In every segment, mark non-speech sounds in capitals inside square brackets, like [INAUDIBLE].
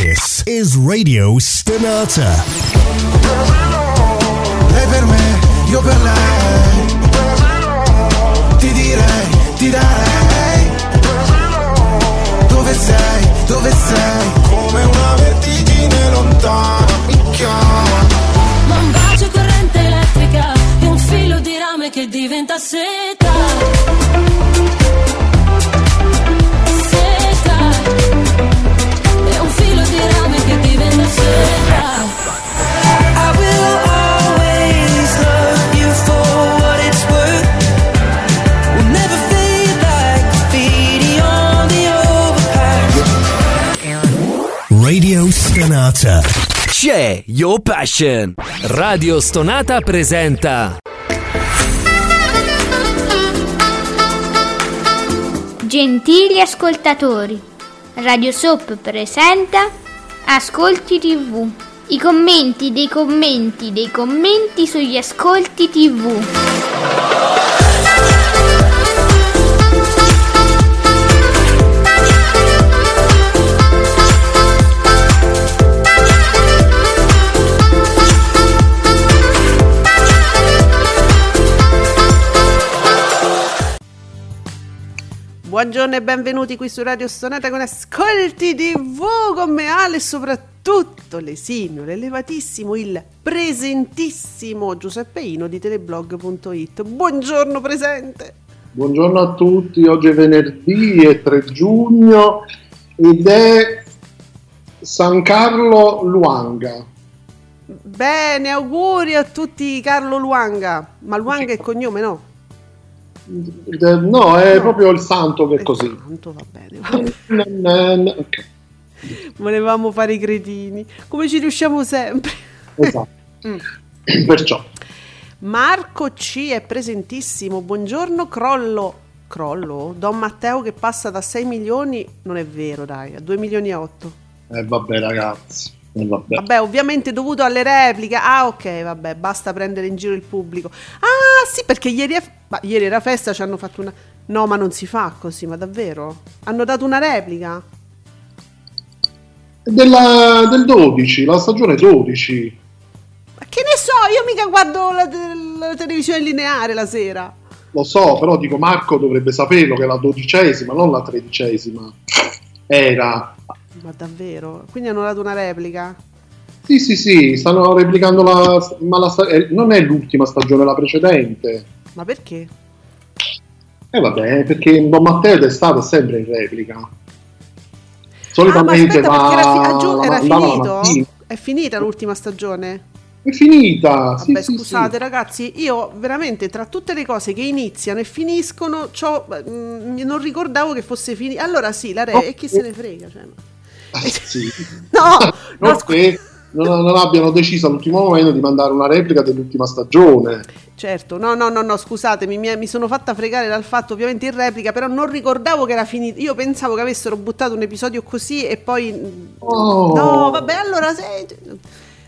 This is Radio Stenata. Lei per me, io per lei. Ti direi, ti darei. Dove sei, dove sei? Come una vertigine lontana mi chiama. Ma un bacio corrente elettrica e un filo di rame che diventa seta. Seta. Stenata. C'è Your Passion. Radio Stonata presenta Gentili ascoltatori, Radio Soap presenta Ascolti TV. I commenti dei commenti dei commenti sugli ascolti TV. Buongiorno e benvenuti qui su Radio Stonata con Ascolti TV con me Ale e soprattutto l'esimio, l'elevatissimo, il presentissimo Giuseppe Ino di teleblog.it. Buongiorno presente! Buongiorno a tutti, oggi è venerdì e 3 giugno ed è San Carlo Luanga. Bene, auguri a tutti Carlo Luanga. Ma Luanga è cognome, no? Eh, No, è proprio il santo che è così. Tanto va bene. Ok, Volevamo fare i cretini, come ci riusciamo sempre. Esatto. [LAUGHS] Mm. Perciò, Marco C è presentissimo. Buongiorno, crollo. Crollo? Don Matteo che passa da 6 milioni, non è vero, dai, a 2 milioni e 8. eh, vabbè ragazzi, eh, vabbè. Vabbè, ovviamente dovuto alle repliche. Ah, ok, vabbè, basta prendere in giro il pubblico. Ah, sì, perché ieri, è- ma ieri era festa, ci hanno fatto una... No, ma non si fa così, ma davvero? Hanno dato una replica? Della- del 12, la stagione 12. Ma che ne so, io mica guardo la, la televisione lineare la sera. Lo so, però dico Marco dovrebbe saperlo che è la dodicesima, non la tredicesima. Era. Ma davvero? Quindi hanno dato una replica? Sì, sì, sì, stanno replicando la... Ma la sta- eh, non è l'ultima stagione, la precedente. Ma perché? Eh vabbè, perché Don Matteo è sempre in replica. Ah, ma Solitamente aspetta, va... era, fi- era finito? È finita l'ultima stagione? È finita, Vabbè, sì, scusate sì. ragazzi, io veramente tra tutte le cose che iniziano e finiscono, c'ho- mm, non ricordavo che fosse finita. Allora sì, la re, No. e chi se ne frega? Cioè, ma- Eh, sì. [LAUGHS] No, no, Non che non, non abbiano deciso all'ultimo momento di mandare una replica dell'ultima stagione. certo, no, no, no, no, scusatemi, mi, mi sono fatta fregare dal fatto ovviamente in replica, però non ricordavo che era finita. Io pensavo che avessero buttato un episodio così e poi... Oh. No, vabbè, allora se...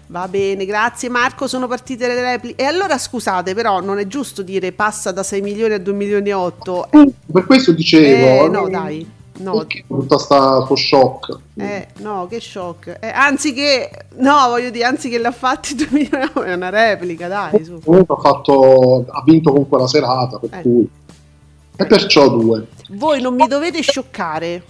Va bene, grazie Marco, sono partite le repliche. E allora scusate, però non è giusto dire passa da 6 milioni a 2 milioni e 8. Per questo dicevo... Eh, no, dai. No, tutta sta sto shock? eh, no, che shock. Eh, anzi che, no, voglio dire, anzi che l'ha fatti [LAUGHS] 2 milioni è una replica, dai, su. Comunque ha, fatto, ha vinto con quella serata, per Eh. cui... E perciò due. Voi non mi dovete scioccare.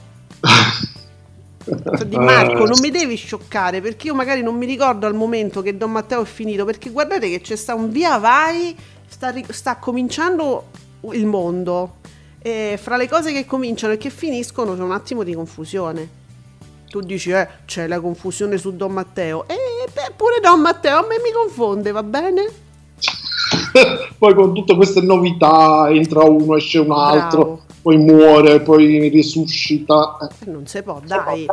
Di [LAUGHS] Marco, non mi devi scioccare perché io magari non mi ricordo al momento che Don Matteo è finito. Perché guardate che c'è sta un via vai, sta, sta cominciando il mondo. E fra le cose che cominciano e che finiscono c'è un attimo di confusione. Tu dici, eh, c'è la confusione su Don Matteo. E beh, pure Don Matteo a me mi confonde, va bene? [LAUGHS] poi con tutte queste novità entra uno, esce un altro, Bravo. poi muore, poi risuscita. Eh, Non si può, dai.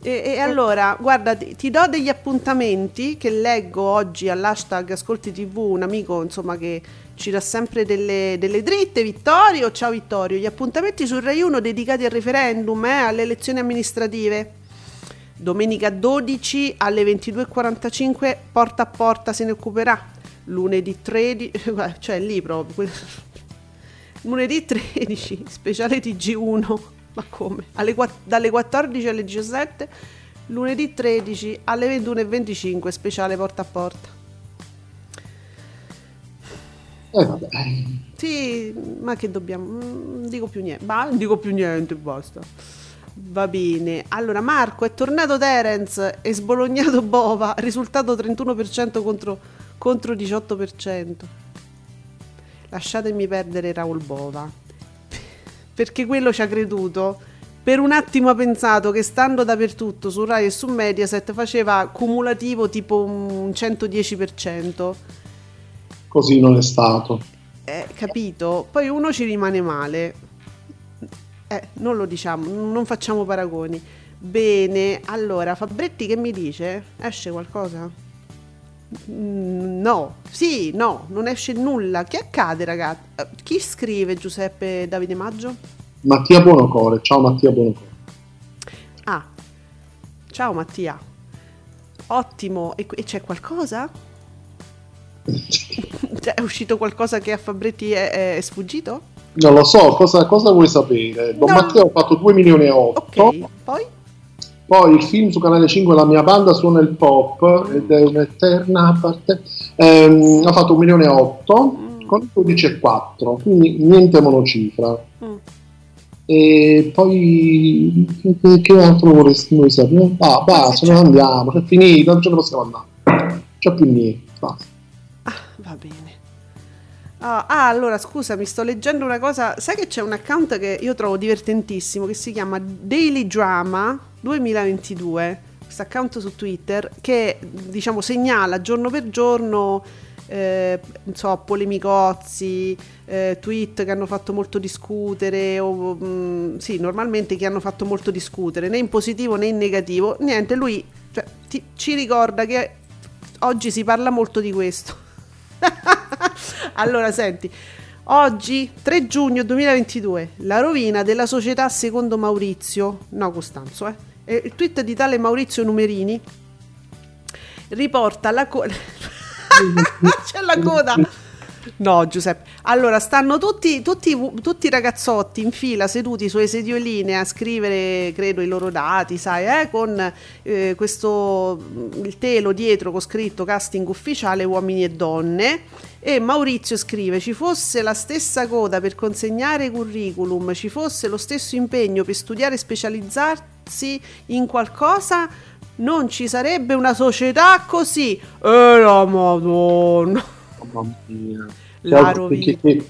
E, e allora, guarda, ti, ti do degli appuntamenti che leggo oggi all'hashtag Ascolti TV, un amico insomma che ci dà sempre delle, delle dritte, Vittorio, ciao Vittorio, gli appuntamenti su Rai 1 dedicati al referendum, eh, alle elezioni amministrative. Domenica 12 alle 22.45 porta a porta se ne occuperà. Lunedì 13, [LAUGHS] cioè lì proprio. [LAUGHS] Lunedì 13, speciale TG1. Ma come? Alle dalle 14 alle 17 lunedì 13 alle 21.25, speciale porta a porta. Eh, vabbè. Sì, ma che dobbiamo? mm, Non dico più niente. Ma dico più niente, basta. Va bene. Allora, Marco è tornato Terence e sbolognato Bova. Risultato 31% contro, contro 18%. Lasciatemi perdere Raul Bova. Perché quello ci ha creduto. Per un attimo ha pensato che stando dappertutto su Rai e su Mediaset faceva cumulativo tipo un 110%. Così non è stato. Eh, capito? Poi uno ci rimane male. Eh, non lo diciamo, non facciamo paragoni. Bene, allora, Fabretti che mi dice? Esce qualcosa? Mm, No, sì, no, non esce nulla. Che accade, ragazzi? Eh, Chi scrive Giuseppe Davide Maggio? Mattia Buonocore, ciao Mattia Buonocore. Ah, ciao Mattia. Ottimo, e, e c'è qualcosa? Cioè, è uscito qualcosa che a Fabretti è, è sfuggito? Non lo so, cosa, cosa vuoi sapere? Don No. Matteo ha fatto 2 milioni e 8. Ok, poi? Poi il film su Canale 5 La mia banda suona il pop ed è un'eterna parte. ehm, ha fatto 1 milione e 8 con il 12,4, quindi niente monocifra. Mm. E poi che, che altro vorresti noi sapere? Ah, basta, ce ne andiamo, è finito, non ce ne possiamo andare. Non c'è più niente, basta. Va bene. Ah, ah, allora scusa, mi sto leggendo una cosa. Sai che c'è un account che io trovo divertentissimo che si chiama Daily Drama 2022. Questo account su Twitter che diciamo segnala giorno per giorno eh, so, polemicozzi, eh, tweet che hanno fatto molto discutere, o mm, sì, normalmente che hanno fatto molto discutere, né in positivo né in negativo. Niente, lui cioè, ti- ci ricorda che oggi si parla molto di questo. [LAUGHS] allora, senti, oggi 3 giugno 2022, la rovina della società secondo Maurizio, no Costanzo, eh. Il tweet di tale Maurizio Numerini riporta la coda. [LAUGHS] C'è la coda. No, Giuseppe. Allora, stanno tutti, i ragazzotti in fila seduti sulle sedioline a scrivere, credo, i loro dati, sai, eh, con eh, questo il telo dietro con scritto casting ufficiale uomini e donne. E Maurizio scrive: Ci fosse la stessa coda per consegnare curriculum, ci fosse lo stesso impegno per studiare e specializzarsi in qualcosa, non ci sarebbe una società così. E la madonna. Mamma mia. La Che- rovina. che,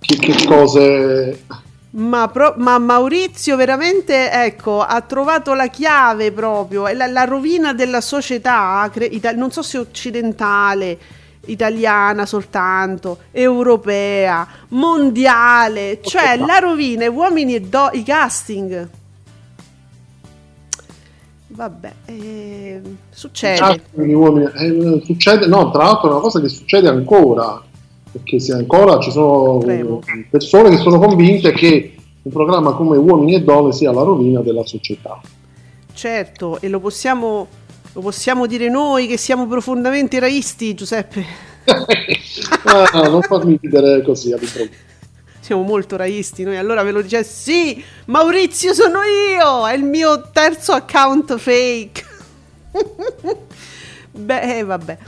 che, che, cose. Ma, pro- ma Maurizio veramente ecco, ha trovato la chiave proprio, la, la rovina della società, cre- ita- non so se occidentale, italiana soltanto, europea, mondiale, cioè la rovina, uomini e do- i casting. Vabbè, eh, succede. Gli uomini- eh, succede, no, tra l'altro è una cosa che succede ancora, perché se ancora ci sono Prego. persone che sono convinte che un programma come Uomini e Donne sia la rovina della società. Certo, e lo possiamo, lo possiamo dire noi che siamo profondamente raisti, Giuseppe. [LAUGHS] Ah, non farmi ridere così all'improvviso. Siamo molto raisti noi, allora ve lo dice sì, Maurizio sono io, è il mio terzo account fake. [LAUGHS] Beh, eh, vabbè.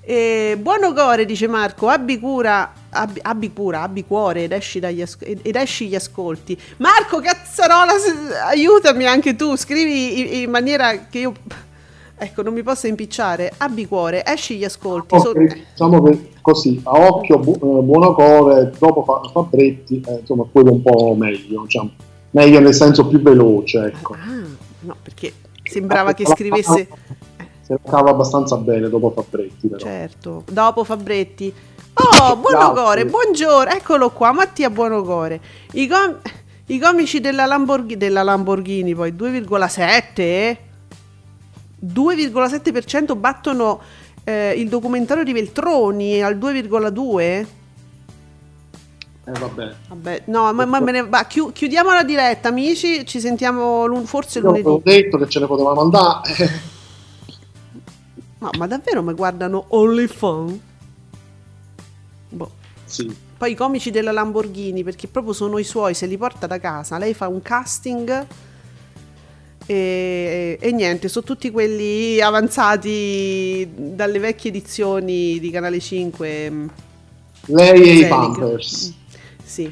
Eh, buono core, dice Marco, abbi cura, abbi, abbi cura, abbi cuore ed esci, dagli as- ed ed esci gli ascolti. Marco, cazzarola, aiutami anche tu, scrivi in, in maniera che io, ecco, non mi possa impicciare. Abbi cuore, esci gli ascolti. Ok, so- diciamo che così, a occhio, bu- eh, buonocore, dopo fa- Fabretti, eh, insomma, quello un po' meglio, diciamo. meglio nel senso più veloce, ecco. Ah, no, perché sembrava che scrivesse... Se la cava abbastanza bene dopo Fabretti, però. Certo, dopo Fabretti. Oh, Buonocore, buongiorno, eccolo qua, Mattia Buonocore. I, com- i comici della, Lamborghi- della Lamborghini, poi 2,7, eh? 2,7% battono eh, il documentario di Veltroni al 2,2. Eh, vabbè. Vabbè, no, ma, ma ne va. Chiu- chiudiamo la diretta, amici. Ci sentiamo lun- forse Io avevo lunedì. detto che ce ne potevamo andare. [LAUGHS] No, ma davvero mi guardano OnlyFans? Boh. sì. Poi i comici della Lamborghini, perché proprio sono i suoi, se li porta da casa. Lei fa un casting E, e niente, sono tutti quelli avanzati dalle vecchie edizioni di Canale 5. mm, Lei e i. Pampers. Sì.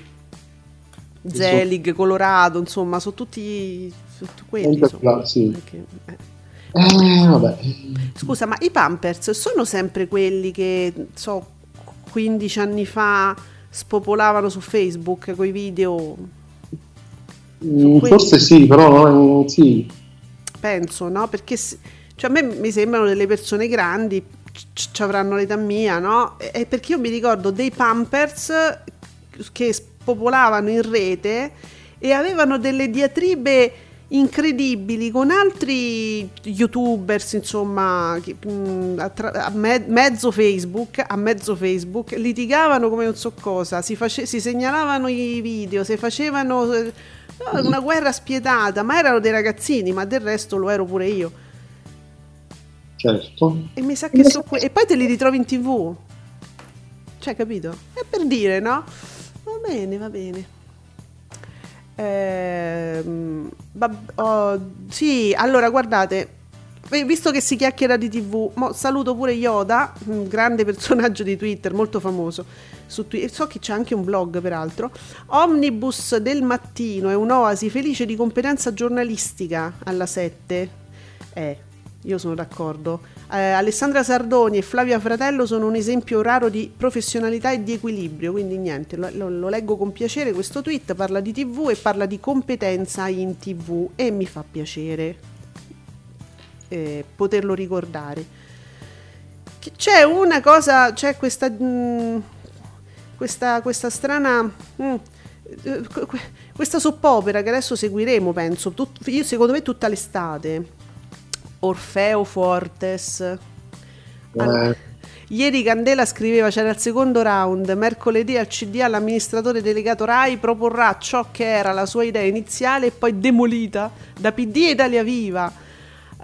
Zelig, Colorado, insomma, sono tutti, sono tutti quelli. Insomma. sì. Perché- eh. Eh, vabbè. Scusa, ma i Pampers sono sempre quelli che, so, 15 anni fa spopolavano su Facebook con i video, Mm. Forse sì, però non sì. penso, no? Perché cioè, a me mi sembrano delle persone grandi, c- ci avranno l'età mia, no? E e perché io mi ricordo dei Pampers che spopolavano in rete e avevano delle diatribe incredibili con altri youtubers insomma che, mh, a, tra- a me- mezzo Facebook a mezzo Facebook litigavano come non so cosa si, face- si segnalavano i video si facevano eh, una guerra spietata ma erano dei ragazzini ma del resto lo ero pure io Certo. e mi sa che so que- e poi te li ritrovi in tv cioè capito? è per dire no? va bene va bene Ehm, vab- oh, sì, allora guardate, eh, visto che si chiacchiera di TV, saluto pure Yoda, un grande [LAUGHS] personaggio di Twitter, molto famoso. Su Twi- so che c'è anche un blog, peraltro. Omnibus del mattino è un'oasi felice di competenza giornalistica alla 7. Eh, io sono d'accordo. Eh, Alessandra Sardoni e Flavia Fratello sono un esempio raro di professionalità e di equilibrio, quindi niente, lo, lo- lo leggo con piacere questo tweet, parla di TV e parla di competenza in TV e mi fa piacere eh, poterlo ricordare. C'è una cosa, c'è questa, mm, questa, questa strana... mm, eh, que- que- questa soppopera che adesso seguiremo, penso, tut- io secondo me tutta l'estate. Orfeo Fortes. Eh, Ieri Candela scriveva c'era il secondo round, mercoledì al CDA l'amministratore delegato RAI proporrà ciò che era la sua idea iniziale e poi demolita da PD e Italia Viva.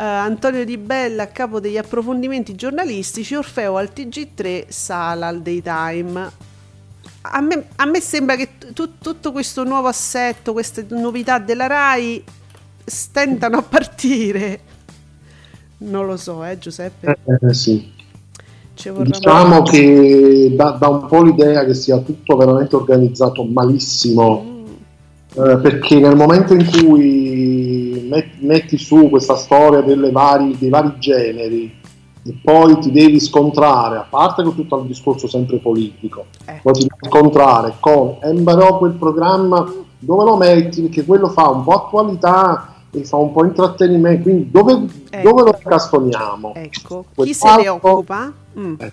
Eh, Antonio Di Bella a capo degli approfondimenti giornalistici, Orfeo al TG3, Sala al Daytime. A me, a me sembra che tu- tutto questo nuovo assetto, queste novità della RAI stentano a partire. Non lo so, eh Giuseppe? eh, sì. Ci vorrà Diciamo che dà, dà un po' l'idea che sia tutto veramente organizzato malissimo, eh, perché nel momento in cui metti su questa storia delle vari- dei vari generi e poi ti devi scontrare, a parte con tutto il discorso sempre politico, Eh. poi ti devi scontrare con, eh, però quel programma dove lo metti? Perché quello fa un po' attualità e fa un po' intrattenimento, quindi dove, Ecco. dove lo incastoniamo? Ecco, chi se ne occupa? Mm. Eh,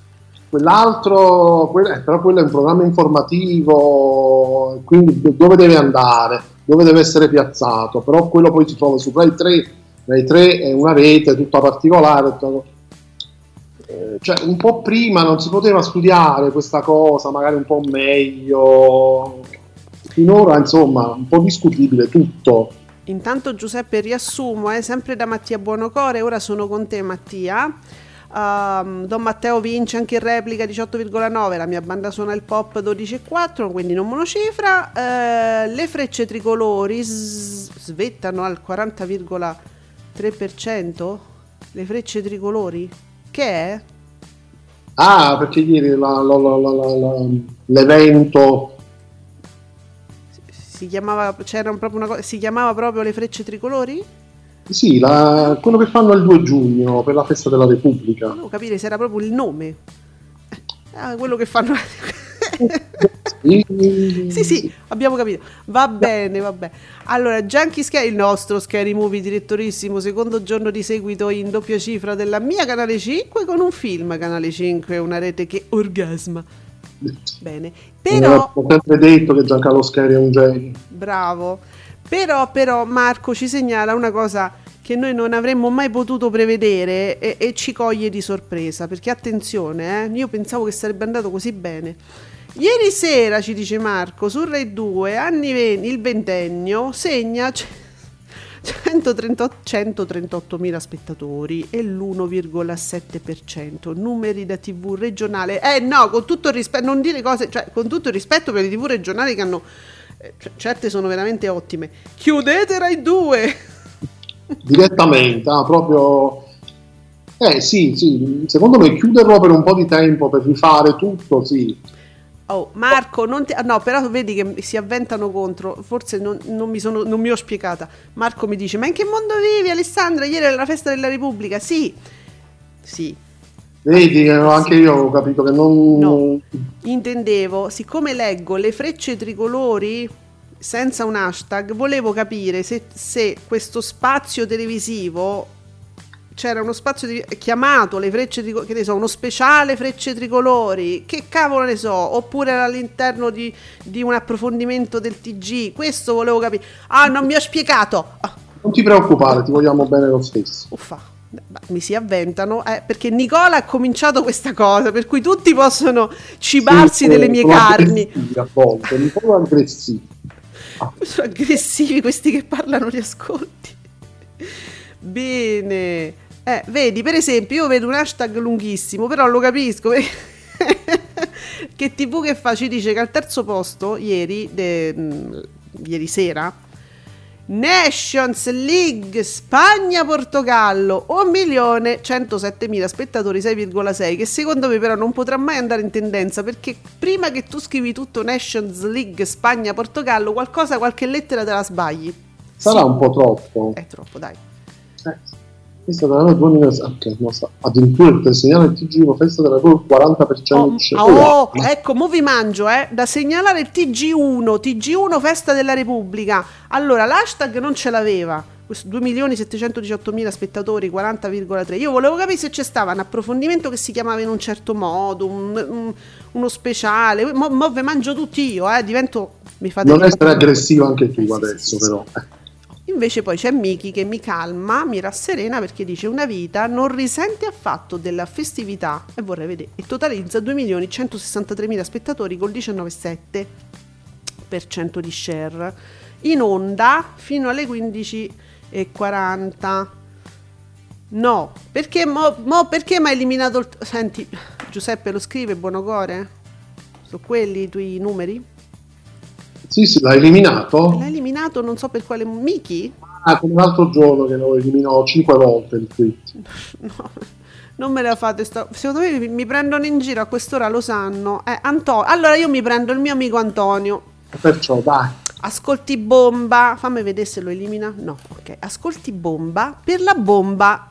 Quell'altro, quel- eh, però quello è un programma informativo, quindi do- dove deve andare, dove deve essere piazzato, però quello poi si trova su Rai 3, Rai 3 è una rete tutta particolare, tutta- eh, cioè un po' prima non si poteva studiare questa cosa, magari un po' meglio, finora insomma un po' discutibile tutto. Intanto Giuseppe riassumo, eh, sempre da Mattia Buonocore, ora sono con te Mattia. Ehm, Don Matteo vince anche in replica 18,9, la mia banda suona il pop 12,4, quindi non monocifra. Eh, le frecce tricolori s- svettano al 40,3%. Le frecce tricolori? Che è? Ah, perché ieri la- la- la- l'evento Si chiamava, c'era proprio una cosa, si chiamava proprio le frecce tricolori? Sì, la- quello che fanno il 2 giugno per la festa della Repubblica. Volevo capire se era proprio il nome. Ah, quello che fanno. [LAUGHS] Sì, sì, abbiamo capito. Va bene, va bene. Allora, Junkie Scary, il nostro Scary Movie direttorissimo, secondo giorno di seguito in doppia cifra della mia Canale 5 con un film Canale 5, una rete che orgasma. Bene. Però, Ho sempre detto che Giancarlo Scheri è un genio. bravo. Però, però, Marco ci segnala una cosa che noi non avremmo mai potuto prevedere e, e ci coglie di sorpresa. Perché attenzione, eh, io pensavo che sarebbe andato così bene. Ieri sera, ci dice Marco, su Rai 2, anni 20, il ventennio, segna c- 138 138.000 spettatori e l'1,7%. Numeri da TV regionale. Eh no, con tutto il rispetto, non dire cose, cioè con tutto il rispetto per le TV regionali che hanno... eh, c- certe sono veramente ottime. Chiudete Rai 2! [LAUGHS] direttamente, ah, proprio... Eh sì, sì, secondo me chiuderlo per un po' di tempo per rifare tutto, sì. Oh, Marco, non ti... ah, no, però vedi che si avventano contro, forse non, non mi sono, non mi ho spiegata. Marco mi dice, ma in che mondo vivi Alessandra? Ieri era la festa della Repubblica. Sì, sì, Vedi, eh, anche io ho capito che non... No, intendevo, siccome leggo le frecce tricolori senza un hashtag, volevo capire se, se questo spazio televisivo c'era uno spazio di- chiamato le frecce tricolori, che ne so, uno speciale frecce tricolori, che cavolo ne so, oppure era all'interno di, di un approfondimento del TG, questo volevo capire. Ah, non mi ho spiegato. Ah, Non ti preoccupare, ti vogliamo bene lo stesso. uffa. Mi si avventano eh, perché Nicola ha cominciato questa cosa per cui tutti possono cibarsi Sì, delle mie sono carni. A volte, un po' aggressivi. [LAUGHS] Sono aggressivi questi che parlano di ascolti. Bene. Eh, vedi, per esempio, io vedo un hashtag lunghissimo, però lo capisco. [LAUGHS] che TV che fa ci dice che al terzo posto, ieri, de- mh, ieri sera, Nations League Spagna-Portogallo 1.107.000 spettatori 6,6 che secondo me però non potrà mai andare in tendenza perché prima che tu scrivi tutto Nations League Spagna-Portogallo qualcosa, qualche lettera te la sbagli Sarà Sì. un po' troppo. è troppo dai Eh, Festa della Repubblica 2000 ok, non sta- addirittura il segnale TG festa della Repubblica 40% Oh, di share. oh, Ma- ecco, mo vi mangio, eh, da segnalare il TG1, TG1 Festa della Repubblica. Allora, l'hashtag non ce l'aveva, questo 2.718.000 spettatori, 40,3. Io volevo capire se c'è stava un approfondimento che si chiamava in un certo modo, un- un- uno speciale. Mo, mo ve mangio tutti io, eh, divento... Mi fate non essere aggressivo anche tu Eh, adesso, però. Invece poi c'è Miki che mi calma, mi rasserena perché dice una vita non risente affatto della festività. E vorrei vedere. E totalizza 2.163.000 spettatori col 19,7% di share. In onda fino alle 15.40 no perché mo, mo perché mi ha eliminato il senti Giuseppe lo scrive Buonocore? Sono quelli i tuoi numeri Sì, sì, l'ha eliminato. l'ha eliminato non so per quale Miki Ah, come l'altro giorno che lo eliminò 5 volte il tweet. [LAUGHS] No, non me la fate. sta- Secondo me mi- mi prendono in giro a quest'ora, lo sanno. Eh, Anto- allora io mi prendo il mio amico Antonio. Perciò, dai. Ascolti bomba. Fammi vedere se lo elimina. No, ok. Ascolti bomba. Per la bomba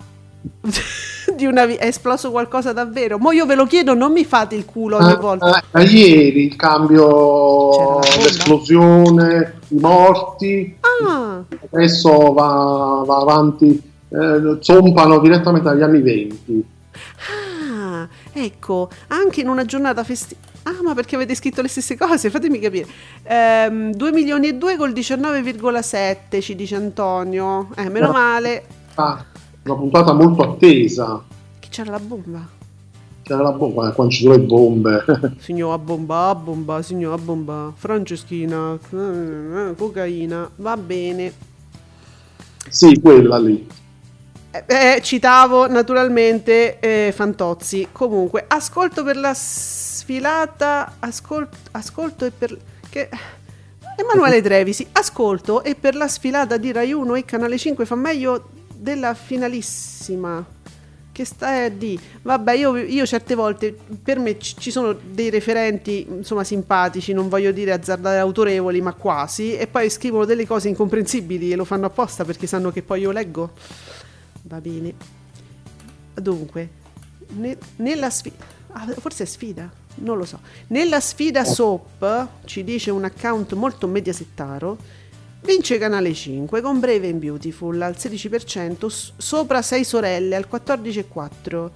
di una vi- è esploso qualcosa davvero. Mo io ve lo chiedo, non mi fate il culo ogni Eh, volta. eh, da ieri il cambio, l'esplosione, i morti, Ah, adesso va, va avanti, eh, zompano direttamente dagli anni 20. ah, ecco, anche in una giornata festiva. Ah, ma perché avete scritto le stesse cose? Fatemi capire. Ehm, 2 milioni e 2 col 19,7 ci dice Antonio. Eh, meno Eh. male. Ah, una puntata molto attesa. Chi c'era la bomba? C'era la bomba, quando ci sono le bombe. [LAUGHS] Signora bomba, bomba, signora bomba, Franceschina, eh, cocaina, va bene. sì, quella lì. Eh, eh, citavo naturalmente eh, Fantozzi. Comunque, ascolto per la sfilata. Ascol- ascolto e per. Che... Emanuele [LAUGHS] Trevisi, ascolto e per la sfilata di Rai 1 e Canale 5 fa meglio della finalissima. Che sta a di. Vabbè, io, io certe volte per me ci sono dei referenti insomma simpatici, non voglio dire azzardare autorevoli, ma quasi, e poi scrivono delle cose incomprensibili e lo fanno apposta perché sanno che poi io leggo. Va bene. Dunque, ne- nella sfida... forse è sfida? Non lo so. Nella sfida SOP, ci dice un account molto mediasettaro, vince Canale 5 con Brave and Beautiful al 16%, s- sopra 6 sorelle al 14,4%.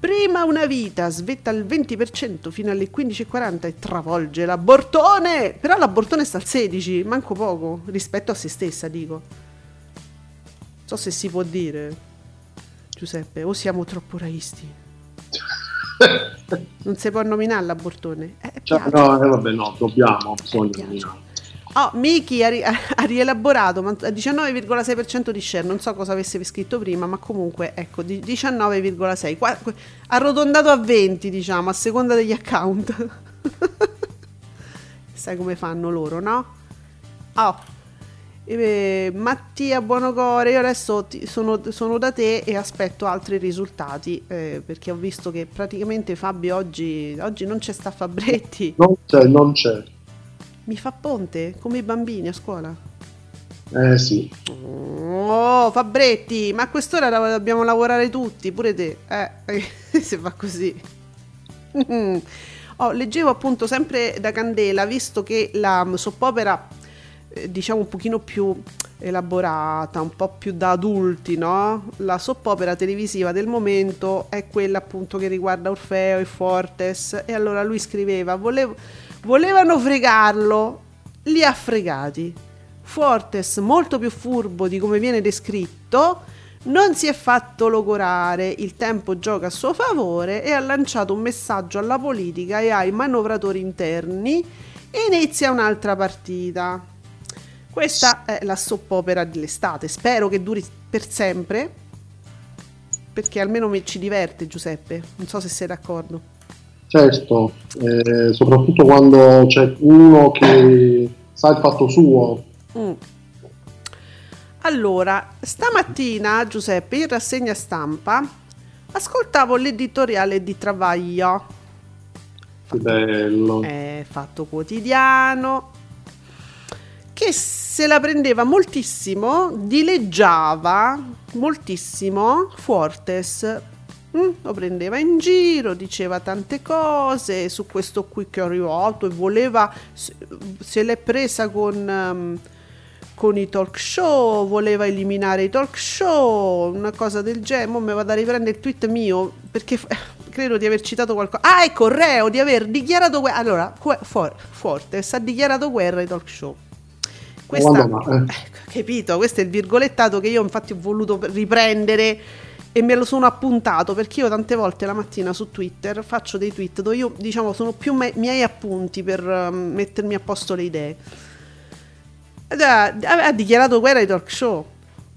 Prima una vita svetta al 20% fino alle 15.40 e travolge la Bortone. Però la Bortone sta al 16, manco poco, rispetto a se stessa, dico. So se si può dire, Giuseppe, o siamo troppo raisti. [LAUGHS] Non si può nominare la Bortone. Eh, Cioè, no, eh, vabbè, no, dobbiamo, bisogna Piace. nominare. Oh, Miki ha, ri- [LAUGHS] ha rielaborato ma- 19,6% di share. Non so cosa avesse scritto prima, ma comunque ecco di- 19,6. Qua- arrotondato a 20, diciamo, a seconda degli account. [LAUGHS] Sai come fanno loro, no? Oh. Eh, Mattia Buonocore, io adesso ti- sono, sono da te e aspetto altri risultati eh, perché ho visto che praticamente Fabio oggi, oggi non c'è sta Fabretti, Non c'è, non c'è. Mi fa ponte come i bambini a scuola. Eh sì. Oh, Fabretti, ma a quest'ora dobbiamo lavorare tutti, pure te. Eh, [LAUGHS] se fa così. [LAUGHS] Oh, leggevo appunto sempre da Candela, visto che la soppopera, eh, diciamo un pochino più elaborata, un po' più da adulti, no? La soppopera televisiva del momento è quella appunto che riguarda Orfeo e Fortes e allora lui scriveva, "Volev- volevano fregarlo, li ha fregati. Fortes, molto più furbo di come viene descritto, non si è fatto logorare, il tempo gioca a suo favore e ha lanciato un messaggio alla politica e ai manovratori interni e inizia un'altra partita. Questa è la soppopera dell'estate, spero che duri per sempre, perché almeno ci diverte Giuseppe, non so se sei d'accordo. Certo, eh, soprattutto quando c'è uno che sa il fatto suo. Mm. Allora, stamattina Giuseppe in rassegna stampa ascoltavo l'editoriale di Travaglio, Che bello. eh, fatto quotidiano, che se la prendeva moltissimo, dileggiava moltissimo Fortes. Mm, lo prendeva in giro, diceva tante cose su questo qui che è arrivato e voleva, se, l'è presa con, ehm, con i talk show, voleva eliminare i talk show, una cosa del genere. Mo mi vado a riprendere il tweet mio perché f- [LAUGHS] credo di aver citato qualcosa. Ah, ecco, Reo di aver dichiarato guerra. Allora, For- Fortes ha dichiarato guerra ai talk show. Questa, eh. ecco, capito? Questo è il virgolettato che io infatti ho voluto riprendere e me lo sono appuntato perché io tante volte la mattina su Twitter faccio dei tweet dove io diciamo sono più me- miei appunti per eh, mettermi a posto le idee. Ed ha, ha dichiarato guerra ai talk show.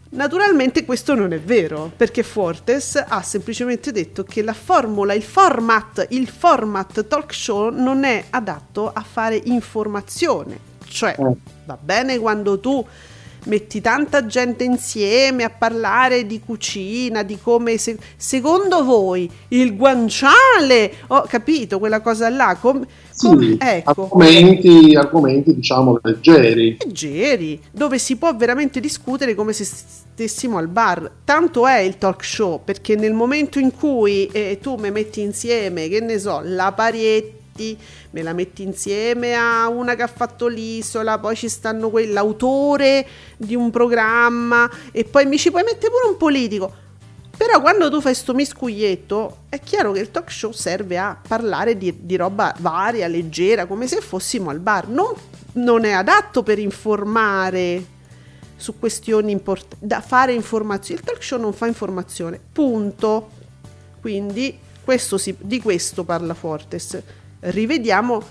Naturalmente questo non è vero, perché Fortes ha semplicemente detto che la formula, il format, il format talk show non è adatto a fare informazione. Cioè, Eh. va bene quando tu metti tanta gente insieme a parlare di cucina, di come se- secondo voi il guanciale, ho capito quella cosa là, com- com- Sì, ecco argomenti, argomenti diciamo leggeri. leggeri, dove si può veramente discutere come se stessimo al bar. Tanto è il talk show, perché nel momento in cui eh, tu mi metti insieme, che ne so, la Parietti, me la metti insieme a una che ha fatto l'isola, poi ci stanno quelli, l'autore di un programma, e poi mi ci puoi mettere pure un politico. Però quando tu fai sto miscuglietto, è chiaro che il talk show serve a parlare di, di roba varia, leggera, come se fossimo al bar. Non, non è adatto per informare su questioni importanti, da fare informazioni. Il talk show non fa informazione, punto. Quindi questo si- di questo parla Fortes. Rivediamo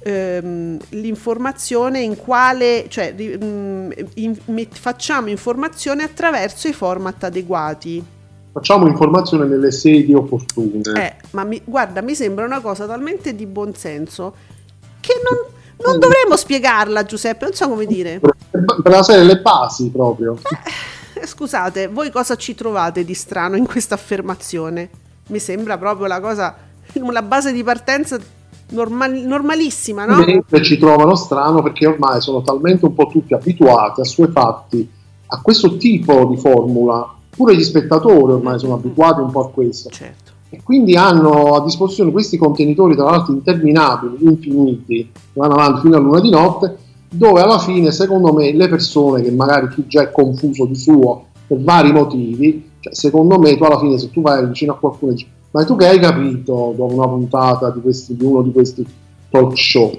ehm, l'informazione in quale, cioè mm, in- met- facciamo informazione attraverso i format adeguati. Facciamo informazione nelle sedi opportune. Eh, ma mi, guarda, mi sembra una cosa talmente di buonsenso che non, non dovremmo spiegarla, Giuseppe, non so come dire. Per la serie le basi proprio. Eh, Scusate, voi cosa ci trovate di strano in questa affermazione? Mi sembra proprio la cosa, la base di partenza normal- normalissima, no? Ci trovano strano perché ormai sono talmente un po' tutti abituati, assuefatti a questo tipo di formula. Pure gli spettatori ormai sono abituati un po' a questo. Certo. E quindi hanno a disposizione questi contenitori, tra l'altro interminabili, infiniti, vanno avanti fino a luna di notte, dove alla fine, secondo me, le persone che magari chi già è confuso di suo per vari motivi, cioè, secondo me tu alla fine se tu vai vicino a qualcuno e dici ma tu che hai capito dopo una puntata di, questi, di uno di questi talk show?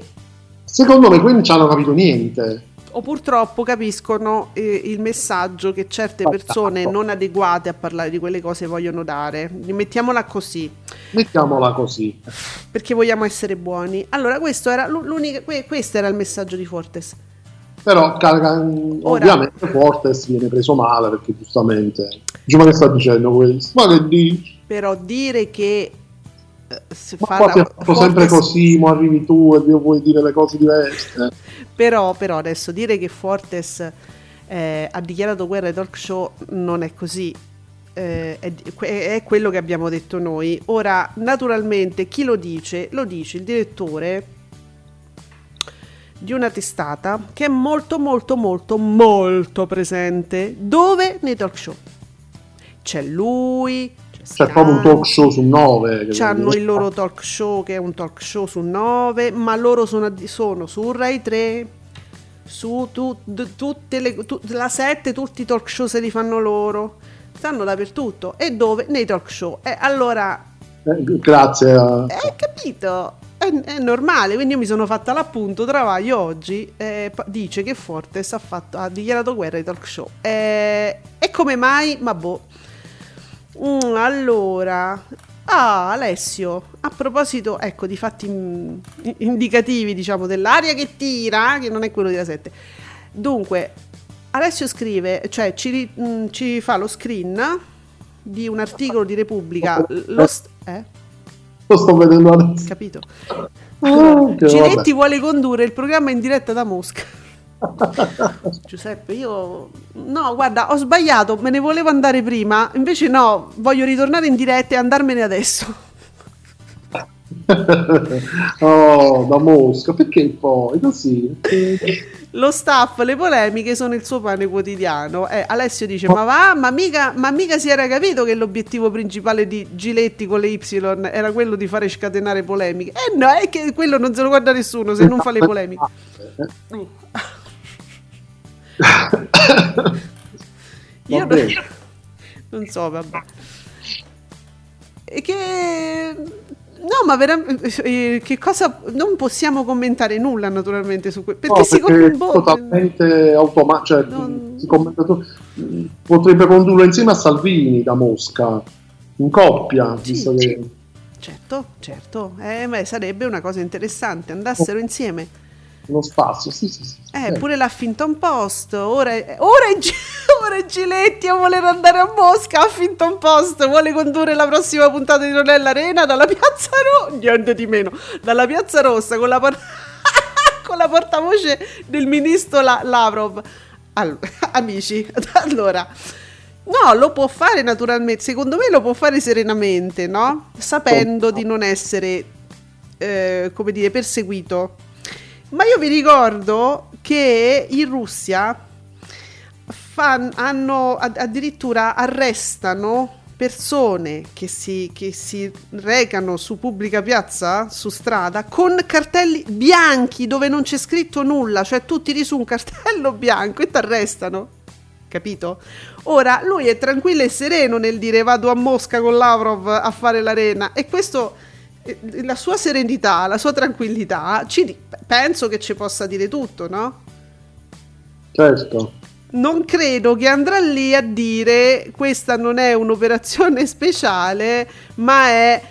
Secondo me quelli non ci hanno capito niente. O purtroppo capiscono eh, il messaggio che certe persone non adeguate a parlare di quelle cose vogliono dare. Mettiamola così. Mettiamola così. perché vogliamo essere buoni. Allora, questo era l'u- l'unica, que- questo era il messaggio di Fortes. Però ovviamente Fortes viene preso male perché giustamente dice ma che sta dicendo questo? Ma che dici? Però dire che eh, se fa qua ha fatto sempre così, mo arrivi tu e Dio vuoi dire le cose diverse. Però, però adesso dire che Fortes eh, ha dichiarato guerra ai talk show, non è così. Eh, è, è quello che abbiamo detto noi. Ora, naturalmente, chi lo dice? Lo dice il direttore di una testata che è molto molto molto molto presente dove nei talk show c'è lui c'è proprio un talk show su 9 hanno il loro talk show che è un talk show su 9 ma loro sono, sono su Rai 3 su tu, tutte le tu, la 7 tutti i talk show se li fanno loro stanno dappertutto e dove? nei talk show e allora eh, grazie a... hai capito è, è, normale, quindi io mi sono fatta l'appunto, Travaglio oggi eh, dice che Fortes ha, fatto, ha, dichiarato guerra ai talk show. Eh, e come mai? Ma boh. Mm, allora, ah, Alessio, a proposito, ecco, di fatti indicativi, diciamo, dell'aria che tira, che non è quello della 7. Dunque, Alessio scrive, cioè ci, mh, mm, ci fa lo screen di un articolo di Repubblica. Lo st- eh? Lo sto vedendo adesso. Capito? Allora, Giletti vuole condurre il programma in diretta da Mosca. [LAUGHS] Giuseppe, io no, guarda, ho sbagliato, me ne volevo andare prima, invece no, voglio ritornare in diretta e andarmene adesso. [LAUGHS] oh, da Mosca, perché poi così? Lo staff, le polemiche sono il suo pane quotidiano. Eh, Alessio dice: Ma va, ma mica, ma mica si era capito che l'obiettivo principale di Giletti con le Y era quello di fare scatenare polemiche. Eh no, è che quello non se lo guarda nessuno se non fa le polemiche. Io non, [LAUGHS] non so, vabbè. E che No, ma veramente eh, che cosa non possiamo commentare nulla naturalmente su questo perché, no, si perché è totalmente automatico, cioè, non... si commenta tu... potrebbe condurlo insieme a Salvini da Mosca in coppia, sì, visto sì. che Certo, certo, eh, sarebbe una cosa interessante, andassero insieme uno spazio, sì, sì, sì. Eh, eh. pure l'Huffington Post, ora, è, ora, è, [LAUGHS] ora è Giletti a voler andare a Mosca, Huffington Post vuole condurre la prossima puntata di Ronella Arena dalla Piazza Rossa, niente di meno, dalla Piazza Rossa con la, por- [LAUGHS] con la portavoce del ministro La- Lavrov. All- [LAUGHS] amici, allora... No, lo può fare naturalmente, secondo me lo può fare serenamente, no? Sapendo di non essere, eh, come dire, perseguito ma io vi ricordo che in Russia fan, hanno addirittura arrestano persone che si, che si, recano su pubblica piazza, su strada, con cartelli bianchi dove non c'è scritto nulla, cioè tu tiri su un cartello bianco e ti arrestano. Capito? Ora lui è tranquillo e sereno nel dire vado a Mosca con Lavrov a fare l'arena e questo la sua serenità, la sua tranquillità, ci, penso che ci possa dire tutto, no? Certo. Non credo che andrà lì a dire questa non è un'operazione [LAUGHS] speciale, ma è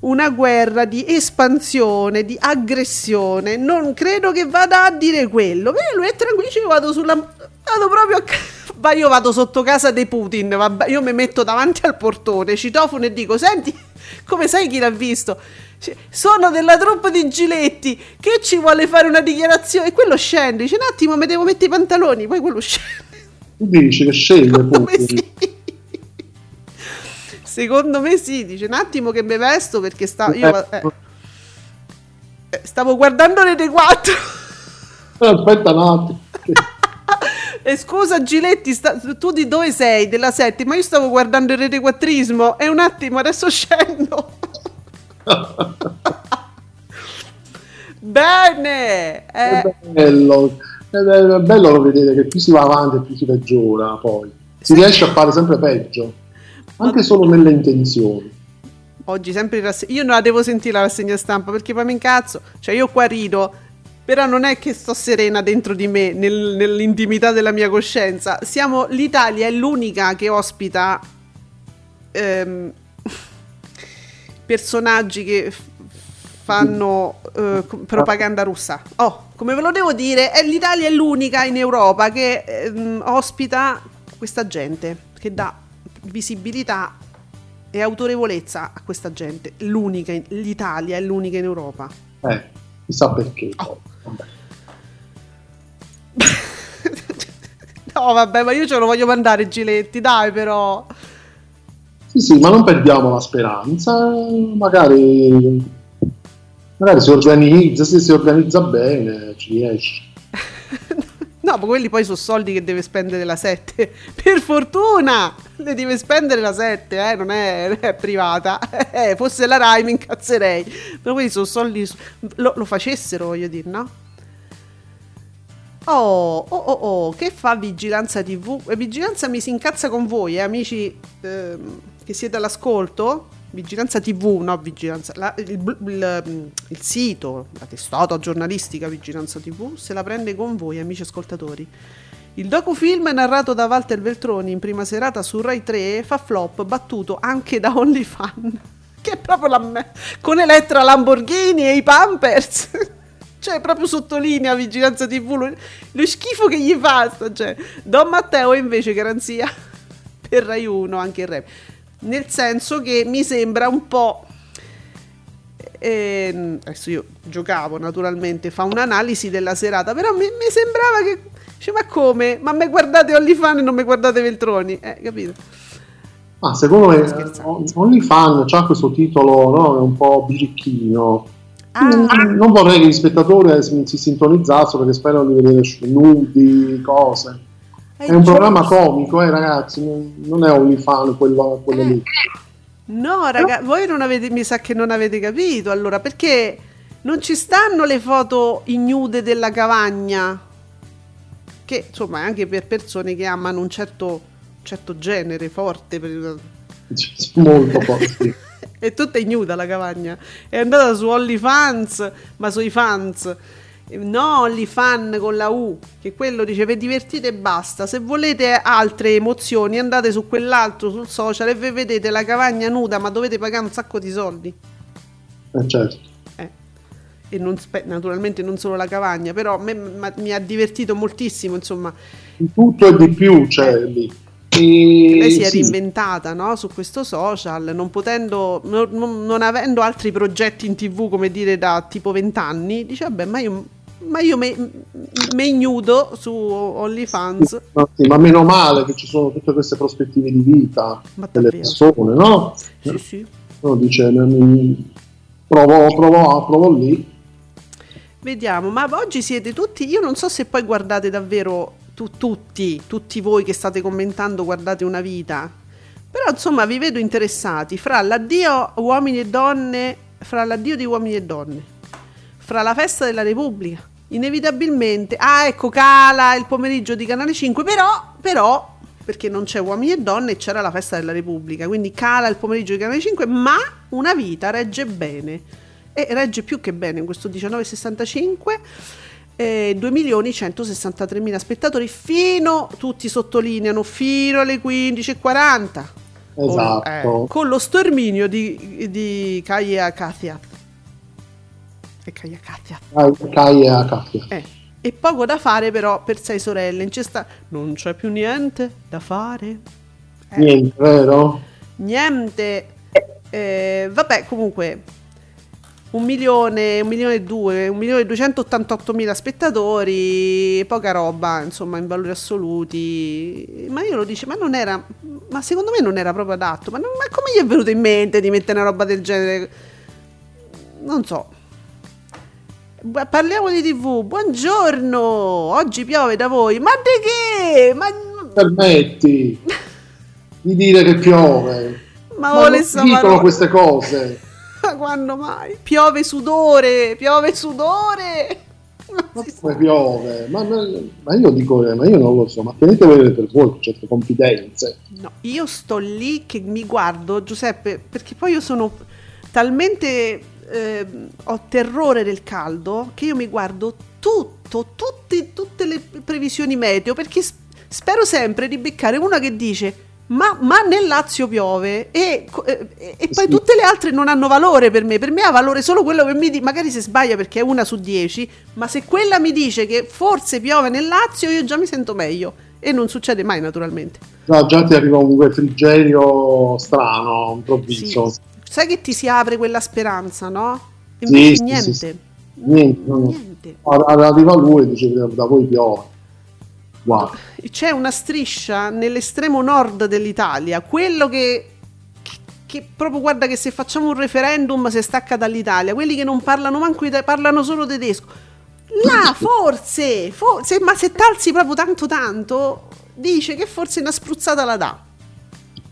una guerra di espansione, di aggressione. Non credo che vada a dire quello. Beh, lui è tranquillo, io vado sulla... Vado proprio a... Ma io vado sotto casa dei Putin, vabbè, io mi metto davanti al portone, citofono e dico, senti, come sai chi l'ha visto? Sono della truppa di Giletti, che ci vuole fare una dichiarazione? E quello scende, dice un attimo, mi devo mettere i pantaloni, poi quello scende. Tu dici che scende Putin? Sì. Secondo me sì, dice un attimo che mi vesto perché sta, io, eh, eh stavo guardando Rete 4. Aspetta un attimo. [LAUGHS] E scusa Giletti, sta, tu di dove sei? Della 7, ma io stavo guardando il rete quattrismo e un attimo, adesso [LAUGHS] scendo. Bene! Eh. È bello, è bello vedere che più si va avanti e più si peggiora poi. Si sì. riesce a fare sempre peggio, anche solo nelle intenzioni oggi sempre in rassegna. Io non la devo sentire la rassegna stampa perché poi mi incazzo. Cioè, io qua rido però non è che sto serena dentro di me, nel, nell'intimità della mia coscienza. Siamo, L'Italia è l'unica che ospita ehm, [LAUGHS] personaggi che f- fanno eh, propaganda russa. Oh, come ve lo devo dire, è, l'Italia è l'unica in Europa che ehm, ospita questa gente, che dà visibilità e autorevolezza a questa gente. L'unica, l'Italia è l'unica in Europa. Eh, chissà perché. Oh. [LAUGHS] No, vabbè, ma io ce lo voglio mandare Giletti, dai però. Sì, sì, ma non perdiamo la speranza. Magari, magari si organizza, se si organizza bene, ci riesce. [LAUGHS] No, ma quelli poi sono soldi che deve spendere la 7. [LAUGHS] Per fortuna! Le deve spendere la 7, eh, non è, non è privata. [LAUGHS] Eh, fosse la Rai mi incazzerei. Però quelli sono soldi... Lo, lo facessero, voglio dire, no? Oh, oh, oh, oh, che fa Vigilanza TV? Vigilanza mi si incazza con voi, eh, amici ehm, che siete all'ascolto. Vigilanza TV, no Vigilanza, la- il, il- il sito, la testata giornalistica Vigilanza TV se la prende con voi, amici ascoltatori. Il docufilm narrato da Walter Veltroni in prima serata su Rai 3 fa flop battuto anche da [LAUGHS] OnlyFan, che è proprio la me- con Elettra Lamborghini e i Pampers. [LAUGHS] Cioè, proprio sottolinea Vigilanza TV lo, lo schifo che gli fa. gente. Don Matteo invece garanzia [LAUGHS] per Rai 1 anche il rap. Nel senso che mi sembra un po'. ehm, adesso io giocavo naturalmente, fa un'analisi della serata, però mi, mi sembrava che. Dice, ma come? Ma me guardate OnlyFans e non mi guardate Veltroni? Eh, capito? Ah, secondo me eh, OnlyFans ha questo titolo no? è un po' birichino. Ah, Non vorrei che gli spettatori eh, si, si sintonizzassero perché sperano di vedere nudi, cose. È un programma comico, eh, ragazzi, non, è OnlyFans quello, quello lì. No, raga, voi non avete, mi sa che non avete capito allora, perché non ci stanno le foto ignude della cavagna, che insomma è anche per persone che amano un certo, certo genere forte. per- [LAUGHS] Molto forti. [LAUGHS] È tutta ignuda la cavagna. È andata su OnlyFans, ma sui fans. Eh, No, OnlyFan con la U, che quello dice vi divertite e basta. Se volete altre emozioni andate su quell'altro, sul social e vi vedete la cavagna nuda, ma dovete pagare un sacco di soldi. Eh, certo. Eh. E non spe- naturalmente non solo la cavagna, però me ma- mi ha divertito moltissimo, insomma. Di tutto e di più c'è lì. E, Lei si è sì, reinventata no? su questo social, non potendo, non, non- avendo altri progetti in tv, come dire, da tipo 20 anni, dice vabbè, ma io, ma io me, me ignudo su OnlyFans. no, ma meno male che ci sono tutte queste prospettive di vita Ma delle davvero? persone, no? Sì, sì. Uno dice, "Mm, provo, provo, provo lì. Vediamo, ma oggi siete tutti, io non so se poi guardate davvero tu- tutti, tutti voi che state commentando guardate una vita, però insomma vi vedo interessati fra l'addio uomini e donne, fra l'addio di uomini e donne, fra la festa della Repubblica, inevitabilmente, ah ecco cala il pomeriggio di Canale 5, però, però, perché non c'è uomini e donne e c'era la festa della Repubblica, quindi cala il pomeriggio di Canale 5, ma una vita regge bene. E regge più che bene in questo 1965 eh, 2 milioni 163 mila spettatori fino tutti sottolineano fino alle 15.40 Esatto. Con, eh, con lo sterminio di, di Kaya Katia e Kaya Katia Kai- Kai e Akatia. eh. e poco da fare però per sei sorelle in cesta non c'è più niente da fare Eh. Niente, vero? niente Eh, vabbè comunque un milione, un milione e due, un milione e 288 mila spettatori, poca roba, insomma, in valori assoluti. Ma io lo dice, ma non era, ma secondo me non era proprio adatto. Ma, non- ma come gli è venuto in mente di mettere una roba del genere? Non so. Parliamo di TV. Buongiorno, oggi piove da voi. Ma di che? Ma, Permetti di dire che piove. ma Ma vuole non dicono queste cose. Ma quando mai? Piove sudore, piove sudore. Ma come piove? Ma, ma- io dico, ma io non lo so, ma tenetevele per voi certe confidenze. No, io sto lì che mi guardo, Giuseppe, perché poi io sono talmente eh, ho terrore del caldo che io mi guardo tutto, tutti- tutte le previsioni meteo perché spero sempre di beccare una che dice ma, ma nel Lazio piove e, e- e poi Sì. tutte le altre non hanno valore per me, per me ha valore solo quello che mi dice, magari se sbaglia perché è una su dieci, ma se quella mi dice che forse piove nel Lazio io già mi sento meglio e non succede mai naturalmente. Già, già ti arriva un refrigerio strano, improvviso. Sì. Sai che ti si apre quella speranza, no? Invece sì, niente. sì, sì. Niente, no, no. Niente. Ar- Arriva lui e dice da voi piove. Wow. c'è una striscia nell'estremo nord dell'Italia, quello che, che proprio guarda che se facciamo un referendum si stacca dall'Italia, quelli che non parlano manco ita- parlano solo tedesco. Là [LAUGHS] forse, forse, ma se talzi proprio tanto tanto, dice che forse una spruzzata la dà.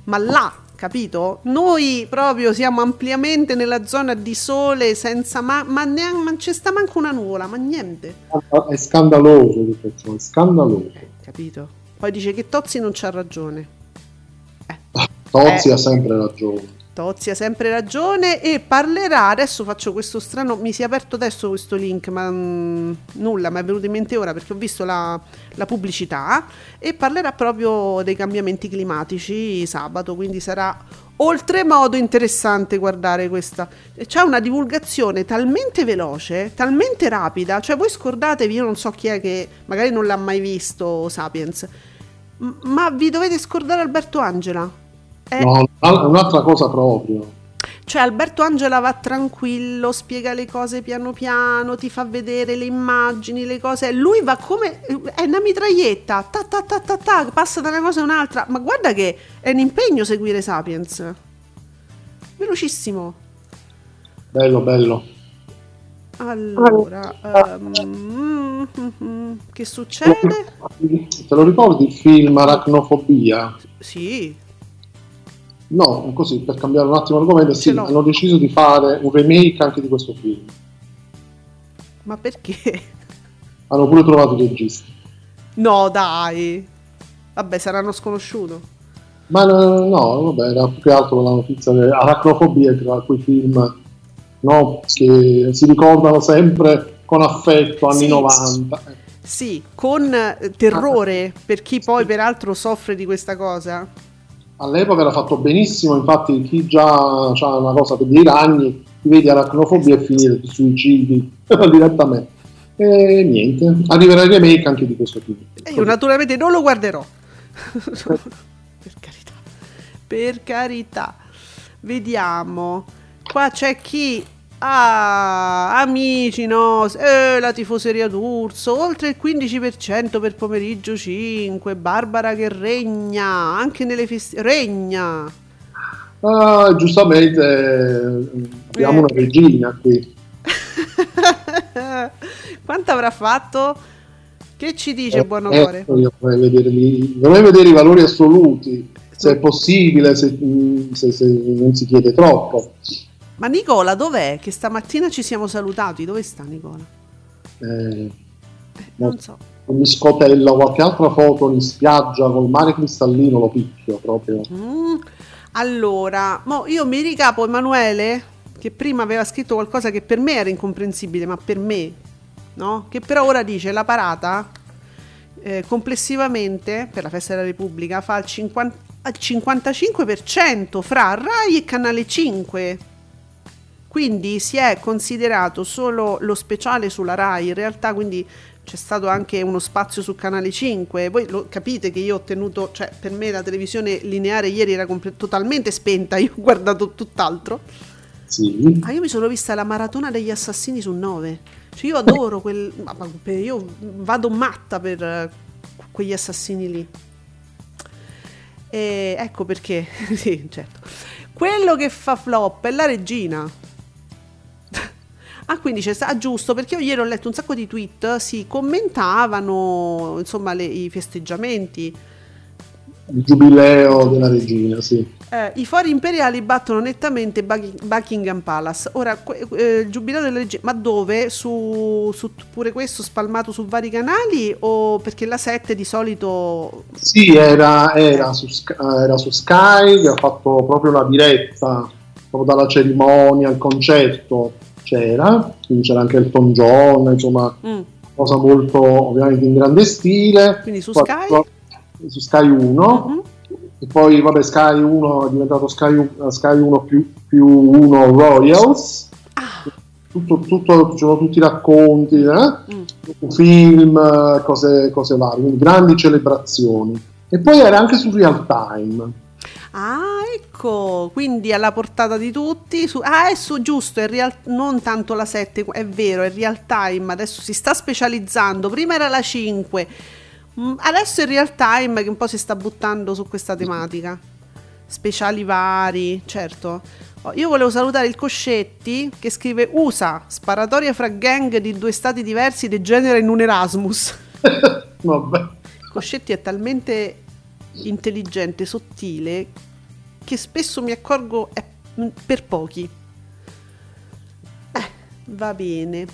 Ma là, capito? Noi proprio siamo ampliamente nella zona di sole senza ma, ma neanche ma c'è sta manco una nuvola, ma niente. È scandaloso tutto ciò, è scandaloso. Capito? Poi dice che Tozzi non c'ha ragione. [LAUGHS] Tozzi Eh. ha sempre ragione. Tozzi ha sempre ragione e parlerà, adesso faccio questo strano, mi si è aperto adesso questo link, ma mm, nulla, mi è venuto in mente ora perché ho visto la, la pubblicità e parlerà proprio dei cambiamenti climatici sabato, quindi sarà oltremodo interessante guardare questa. C'è una divulgazione talmente veloce, talmente rapida, cioè voi scordatevi, io non so chi è che magari non l'ha mai visto Sapiens, ma vi dovete scordare Alberto Angela. È- No, un'altra cosa proprio. cioè Alberto Angela va tranquillo, spiega le cose piano piano, ti fa vedere le immagini, le cose. Lui va come è una mitraglietta, ta ta ta ta ta, passa da una cosa a un'altra. Ma guarda che è un impegno seguire Sapiens. Velocissimo. Bello, bello. Allora, mm, che succede? Te lo ricordi il film Aracnofobia? Sì, No, così per cambiare un attimo argomento, sì, l'ho. hanno deciso di fare un remake anche di questo film. ma perché? [LAUGHS] Hanno pure trovato i registi. No, dai. Vabbè, saranno sconosciuto. Ma no, no, vabbè, era più che altro la notizia è tra quei film no, che si ricordano sempre con affetto anni Sì. 90. Sì, con eh, terrore per chi poi peraltro soffre di questa cosa. All'epoca era fatto benissimo, infatti chi già ha una cosa per dei ragni, ti vedi aracnofobia e finire di suicidi [LAUGHS] direttamente. E niente, arriverà il remake anche di questo film. E io naturalmente non lo guarderò. [LAUGHS] per carità. Per carità. Vediamo. Qua c'è chi... Ah, amici no, eh, la tifoseria d'Urso, oltre il 15% per pomeriggio 5, Barbara che regna, anche nelle feste... Regna! Ah, giustamente eh, abbiamo Eh. una regina qui. [LAUGHS] Quanto avrà fatto? Che ci dice Eh, buon cuore? ecco, io vorrei vedere, i- vorrei vedere i valori assoluti, se è possibile, se, se- se non si chiede troppo. Ma Nicola dov'è? Che stamattina ci siamo salutati. Dove sta Nicola? Eh, Non so. mi scotella qualche altra foto in spiaggia col mare cristallino, lo picchio proprio. Mm, Allora, mo io mi ricapo Emanuele, che prima aveva scritto qualcosa che per me era incomprensibile, ma per me, no? Che però ora dice la parata eh, complessivamente per la festa della Repubblica fa il 50 al 55% fra Rai e Canale 5. Quindi si è considerato solo lo speciale sulla Rai, in realtà quindi c'è stato anche uno spazio su Canale 5. Voi lo capite che io ho tenuto, cioè per me la televisione lineare ieri era comple- totalmente spenta, [LAUGHS] io ho guardato tutt'altro. Sì. Ah, io mi sono vista la maratona degli assassini su 9. Cioè io adoro quel ma- ma io vado matta per quegli assassini lì. E ecco perché, [LAUGHS] sì, certo. Quello che fa flop è la regina. Ah, quindi c'è ah, giusto, perché io ieri ho letto un sacco di tweet, si commentavano, insomma, le- i festeggiamenti. Il giubileo della regina, sì. Eh, I fori imperiali battono nettamente Bucking- Buckingham Palace. Ora, eh, il giubileo della regina, ma dove? Su, su pure questo spalmato su vari canali? O perché la 7 di solito. Sì, era, era su, Sky- era su Sky ha fatto proprio la diretta proprio dalla cerimonia al concerto c'era, quindi c'era anche Elton John, insomma, Mm, cosa molto ovviamente in grande stile. Quindi su Sky? Su Sky 1 Mhm. e poi vabbè Sky 1 è diventato Sky, U- Sky 1 più, più 1 Royals. Ah, Tutto, tutto, ci sono tutti i racconti, eh? mm. film, eh, cose, cose varie, quindi grandi celebrazioni. E poi era anche su real time. Ah, ecco, quindi alla portata di tutti. Su, ah, è su giusto, è real, non tanto la 7, è vero, è real time, adesso si sta specializzando. Prima era la 5, Mm, Adesso è real time che un po' si sta buttando su questa tematica. Speciali vari, certo. Oh, Io volevo salutare il Coscetti che scrive USA, sparatoria fra gang di due stati diversi degenera in un Erasmus. [LAUGHS] Vabbè. Coscetti è talmente intelligente, sottile, che spesso mi accorgo è per pochi. Eh, va bene.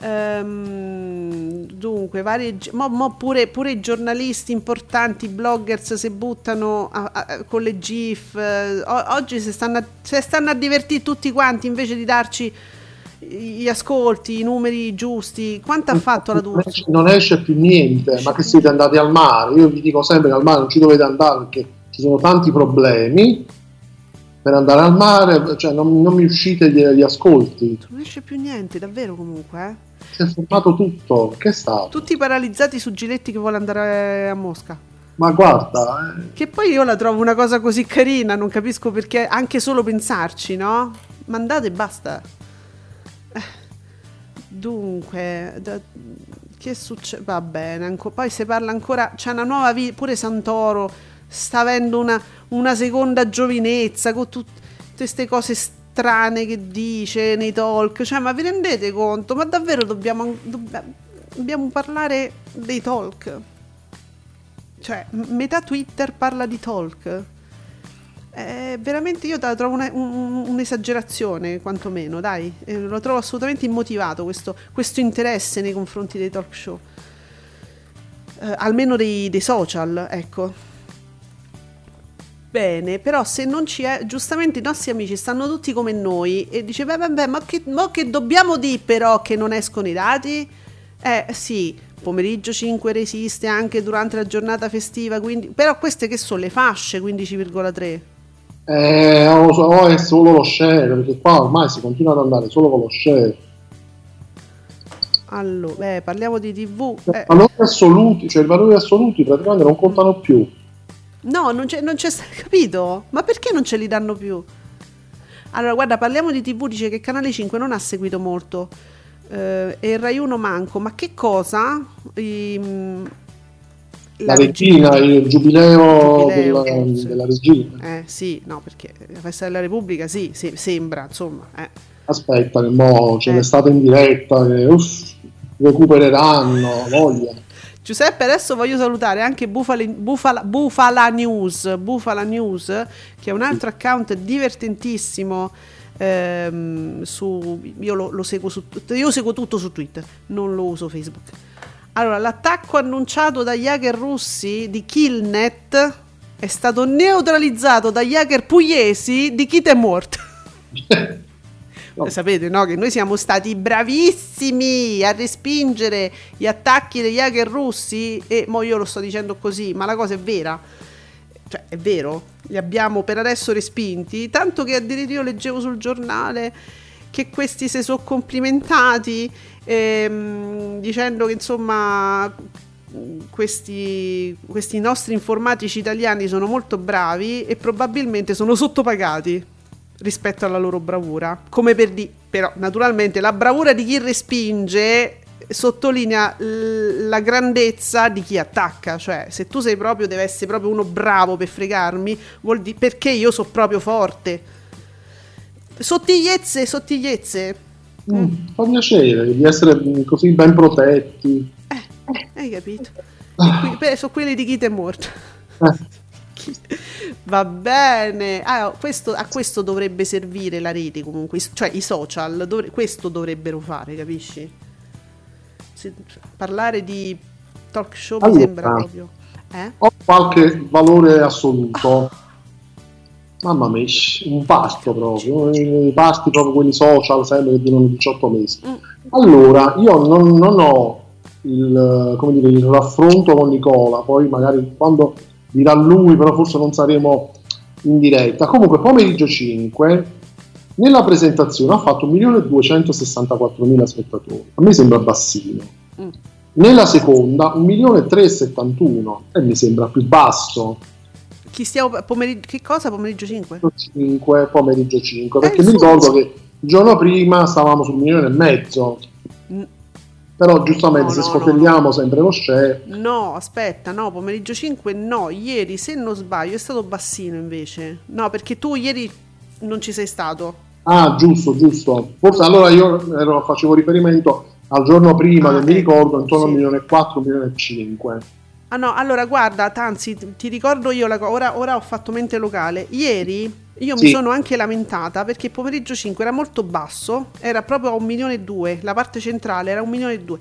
Ehm, dunque, varie, mo, mo pure, pure i giornalisti importanti, bloggers si buttano a- a- con le GIF. eh, oggi si stanno, a, si stanno a divertire tutti quanti invece di darci gli ascolti, i numeri giusti. Quanto ha fatto la esce- Non esce più niente, ma che siete andati al mare? Io vi dico sempre che al mare non ci dovete andare perché ci sono tanti problemi. Per andare al mare, cioè non, non mi uscite gli, gli ascolti. Non esce più niente, davvero comunque. eh. Si è fermato tutto. Che è stato? Tutti paralizzati su Giletti che vuole andare a Mosca. Ma guarda, eh, Che poi io la trovo una cosa così carina, non capisco perché anche solo pensarci, no? Mandate e basta. Eh, Dunque, da- che succede? Va bene, anco- poi si parla ancora, c'è una nuova vita, pure Santoro sta avendo una, una seconda giovinezza con tut- tutte queste cose strane che dice nei talk, cioè ma vi rendete conto? Ma davvero dobbiamo, dobb- dobbiamo parlare dei talk? Cioè, metà Twitter parla di talk. Eh, veramente io la trovo una- un- un'esagerazione, quantomeno, dai. Eh, lo trovo assolutamente immotivato questo, questo interesse nei confronti dei talk show. Eh, almeno dei, dei social, ecco. Bene, però se non ci è, giustamente i nostri amici stanno tutti come noi e dice, beh, vabbè, ma che, mo che dobbiamo dire però che non escono i dati? Eh sì, pomeriggio 5 resiste anche durante la giornata festiva, quindi, però queste che sono le fasce 15,3? eh, o, o è solo lo share, perché qua ormai si continua ad andare solo con lo share. Allora, eh, parliamo di TV. I eh, valori assoluti, cioè i valori assoluti praticamente non contano più. No, non c'è, non c'è [LAUGHS] capito? Ma perché non ce li danno più? Allora, guarda, parliamo di TV, dice che Canale 5 non ha seguito molto. eh, e il Rai 1 manco, ma che cosa? I, mm, La, regina, il giubileo, Giubileo, della, sì. della regina. Eh sì, no, perché la festa della Repubblica sì, sì, sembra, insomma. eh. Aspetta, che mo c'è Eh. l'estate in diretta, che uff, recupereranno, voglia. Giuseppe, adesso voglio salutare anche Bufala, Bufala- Bufala News, Bufala News, che è un altro account divertentissimo. ehm, su, io lo, lo seguo su io seguo tutto su Twitter, non lo uso Facebook. Allora, l'attacco annunciato dagli hacker russi di Killnet è stato neutralizzato dagli hacker pugliesi di Kit è morto. [LAUGHS] No. Sapete, no? Che noi siamo stati bravissimi a respingere gli attacchi degli hacker russi e mo io lo sto dicendo così, ma la cosa è vera. Cioè, è vero, li abbiamo per adesso respinti, tanto che addirittura io leggevo sul giornale che questi si sono complimentati ehm, dicendo che insomma questi, questi nostri informatici italiani sono molto bravi e probabilmente sono sottopagati rispetto alla loro bravura. Come per dire, però naturalmente la bravura di chi respinge sottolinea l- la grandezza di chi attacca, cioè se tu sei proprio, deve essere proprio uno bravo per fregarmi, vuol dire perché io so proprio forte. Sottigliezze, sottigliezze. Mm, fa piacere di essere così ben protetti. Hai capito? Qui- beh, sono quelli di chi è morto. Eh, [LAUGHS] Va bene, Ah, questo- a questo dovrebbe servire la rete comunque, cioè i social, dovre- questo dovrebbero fare, capisci? Se- parlare di talk show mi Allora. sembra proprio... Eh? ho qualche valore assoluto. Mamma mia, un pasto proprio, i pasti proprio quelli social, sempre che durano 18 mesi. Mm. Allora, io non, non ho il, come dire, il raffronto con Nicola, poi magari quando dirà lui, però forse non saremo in diretta. Comunque, pomeriggio 5, nella presentazione ha fatto 1.264.000 spettatori. A me sembra bassino. Mm. Nella seconda 1.371.000 e mi sembra più basso. Chi stiamo... Pomeriggio, che cosa? Pomeriggio 5? 5, pomeriggio 5, perché Eh, mi sì. ricordo che il giorno prima stavamo sul milione e mezzo. Però giustamente No, se no, scoperliamo sempre lo share, No, aspetta, no, pomeriggio 5 no, ieri se non sbaglio è stato bassino invece. No, perché tu ieri non ci sei stato. Ah, giusto, giusto. Forse allora io ero- facevo riferimento al giorno prima Ah, che mi ecco, ricordo intorno sì. al milione e 4, milione e 5. Ah no, allora guarda, Tanzi, ti- ti ricordo io la cosa, ora, ora ho fatto mente locale. Ieri io mi Sì. sono anche lamentata perché pomeriggio 5 era molto basso, era proprio a un milione e due, la parte centrale era un milione e due.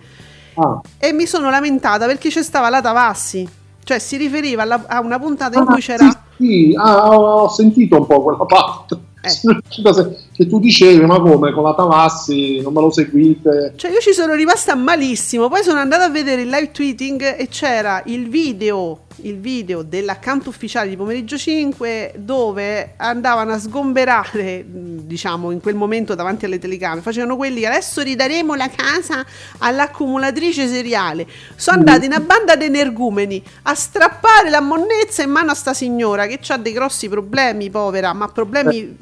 Ah, E mi sono lamentata perché c'è stava la Tavassi, cioè si riferiva alla- a una puntata in Ah, cui c'era... Sì, sì, ah, ho ho sentito un po' quella parte. Eh. [LAUGHS] Che tu dicevi, ma come con la Tavassi non me lo seguite? Cioè io ci sono rimasta malissimo, poi sono andata a vedere il live tweeting e c'era il video, il video dell'account ufficiale di pomeriggio 5 dove andavano a sgomberare, diciamo, in quel momento davanti alle telecamere, facevano quelli che adesso ridaremo la casa all'accumulatrice seriale. Sono andati una banda di energumeni a strappare la monnezza in mano a sta signora che ha dei grossi problemi, povera, ma problemi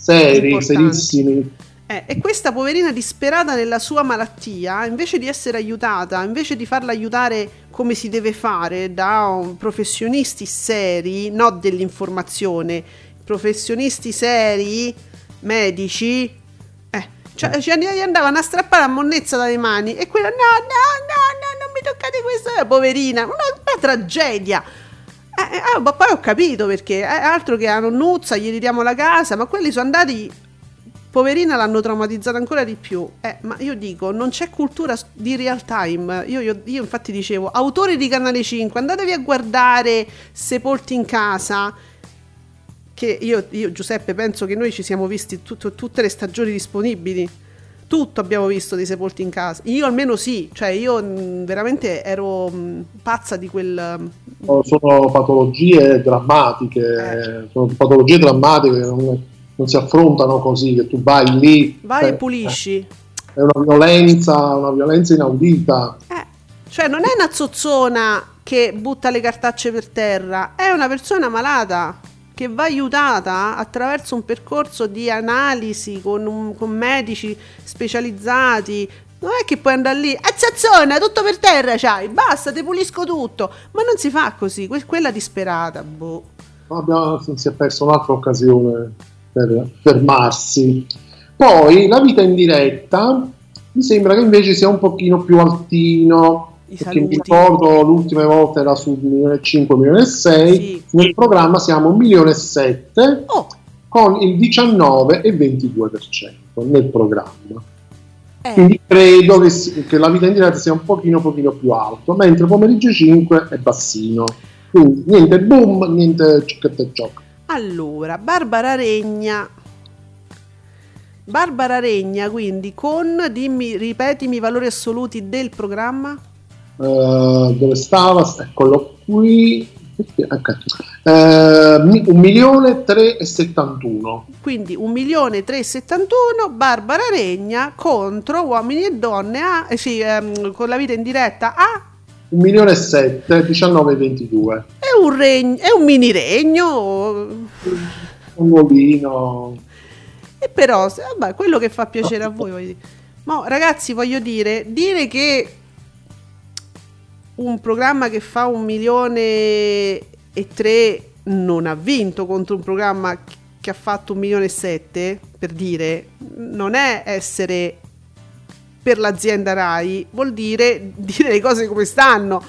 Seri, Importanti. serissimi. eh, e questa poverina disperata nella sua malattia, invece di essere aiutata, invece di farla aiutare come si deve fare da professionisti seri, no dell'informazione, professionisti seri, medici, eh, cioè, ci and- gli andavano a strappare la monnezza dalle mani e quella no, no, no, no, non mi toccate questo, eh, poverina, una, una tragedia. Eh, eh, ah, ma poi ho capito perché, eh, altro che a nonnuzza, gli ridiamo la casa, ma quelli sono andati poverina l'hanno traumatizzata ancora di più. Eh, ma io dico, non c'è cultura di real time. Io, io- io infatti dicevo, autori di Canale 5, andatevi a guardare Sepolti in casa. Che io, io, Giuseppe, penso che noi ci siamo visti tutto- tutte le stagioni disponibili. Tutto abbiamo visto dei sepolti in casa. Io almeno sì, cioè io mh, veramente ero mh, pazza di quel... mh, Sono patologie drammatiche, Eh. sono patologie drammatiche che non, non si affrontano così, che tu vai lì. Vai eh, e pulisci. È una violenza, una violenza inaudita. Eh, cioè non è una zozzona che butta le cartacce per terra, è una persona malata che va aiutata attraverso un percorso di analisi con, un- con medici specializzati. Non è che puoi andare lì, a zozzona, tutto per terra c'hai, basta, ti pulisco tutto. Ma non si fa così, que- quella disperata, boh. Abbiamo- si è persa un'altra occasione per fermarsi. Poi la vita in diretta mi sembra che invece sia un pochino più altino. I Perché mi saluti. ricordo l'ultima volta era su 1.500, 1.600, Sì. nel programma siamo 1.700.000 Oh, con il 19,22% nel programma. eh, Quindi credo che, che la vita in diretta sia un pochino, pochino più alto, mentre pomeriggio 5 è bassino. Quindi niente boom, niente cicchetto e ciocco. Allora, Barbara Regna. Barbara Regna, quindi con, dimmi, ripetimi i valori assoluti del programma. Eh, dove stava? Eccolo qui. Perché? Ok. Mi- un milione tre e settantuno. Quindi 1.371.000 Barbara Regna contro uomini e donne a, eh sì, ehm, con la vita in diretta a Un milione e sette, 19 e 22. è un, regno, è un mini regno Un volino. e però vabbè, quello che fa piacere a voi voglio dire. Ma ragazzi voglio dire dire che un programma che fa un milione e tre non ha vinto contro un programma che ha fatto un milione e sette per dire non è essere per l'azienda Rai vuol dire [LAUGHS] dire le cose come stanno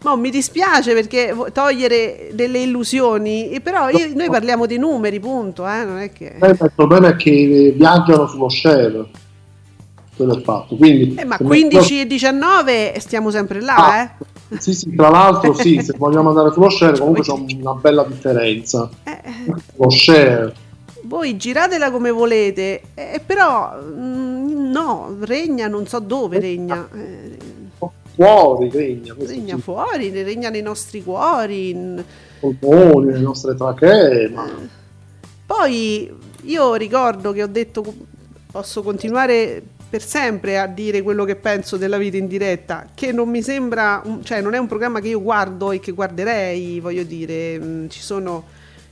ma mi dispiace perché togliere delle illusioni però io- noi parliamo di numeri punto eh, non è che Il problema è che viaggiano sullo share. Quello è fatto. Quindi, eh, ma se 15 e 19 stiamo sempre là Ah, eh. Sì, sì, tra l'altro sì, [LAUGHS] se vogliamo andare sullo share comunque c'è una bella differenza. Eh, eh, Lo share, voi giratela come volete eh, però mm, no regna non so dove regna eh, fuori regna, regna sì, fuori regna nei nostri cuori in- polmoni, le nostre trachee, ma Poi io ricordo che ho detto posso continuare per sempre a dire quello che penso della vita in diretta, che non mi sembra, cioè non è un programma che io guardo e che guarderei, voglio dire, mm, ci sono,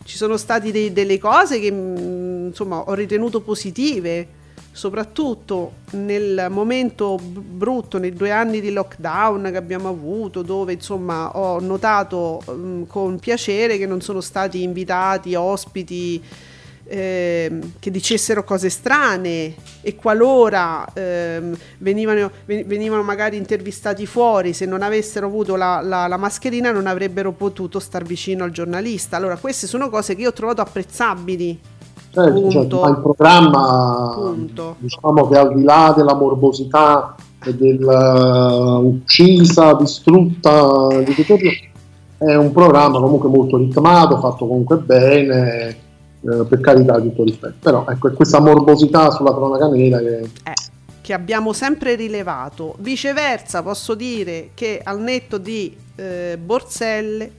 ci sono state dei- delle cose che mm, insomma ho ritenuto positive soprattutto nel momento brutto, nei due anni di lockdown che abbiamo avuto, dove insomma ho notato mm, con piacere che non sono stati invitati ospiti ehm, che dicessero cose strane e qualora ehm, venivano, ven- venivano magari intervistati fuori, se non avessero avuto la, la- la mascherina non avrebbero potuto star vicino al giornalista. Allora queste sono cose che io ho trovato apprezzabili. Certo, cioè, il programma, Punto. diciamo che al di là della morbosità e dell'uccisa, distrutta di tutto ciò, è un programma comunque molto ritmato, fatto comunque bene, eh, per carità di tutto rispetto. Però ecco, questa morbosità sulla cronaca nera che Eh, abbiamo sempre rilevato. Viceversa, posso dire che al netto di eh, Borselle,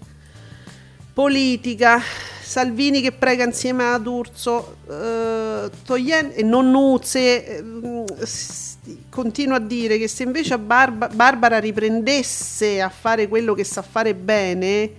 politica, Salvini che prega insieme ad Urso, eh, Toglien- e non Nuzze, eh, continuo a dire che se invece Barba- Barbara riprendesse a fare quello che sa fare bene,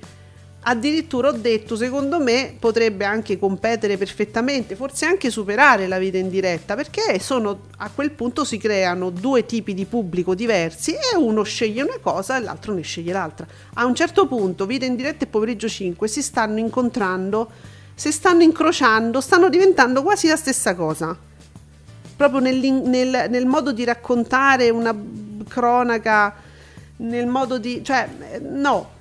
addirittura ho detto, secondo me potrebbe anche competere perfettamente, forse anche superare la vita in diretta, perché sono, a quel punto si creano due tipi di pubblico diversi e uno sceglie una cosa e l'altro ne sceglie l'altra. A un certo punto, vita in diretta e pomeriggio 5 si stanno incontrando, si stanno incrociando, stanno diventando quasi la stessa cosa. Proprio nell'in- nel, nel modo di raccontare una cronaca, nel modo di... cioè, no,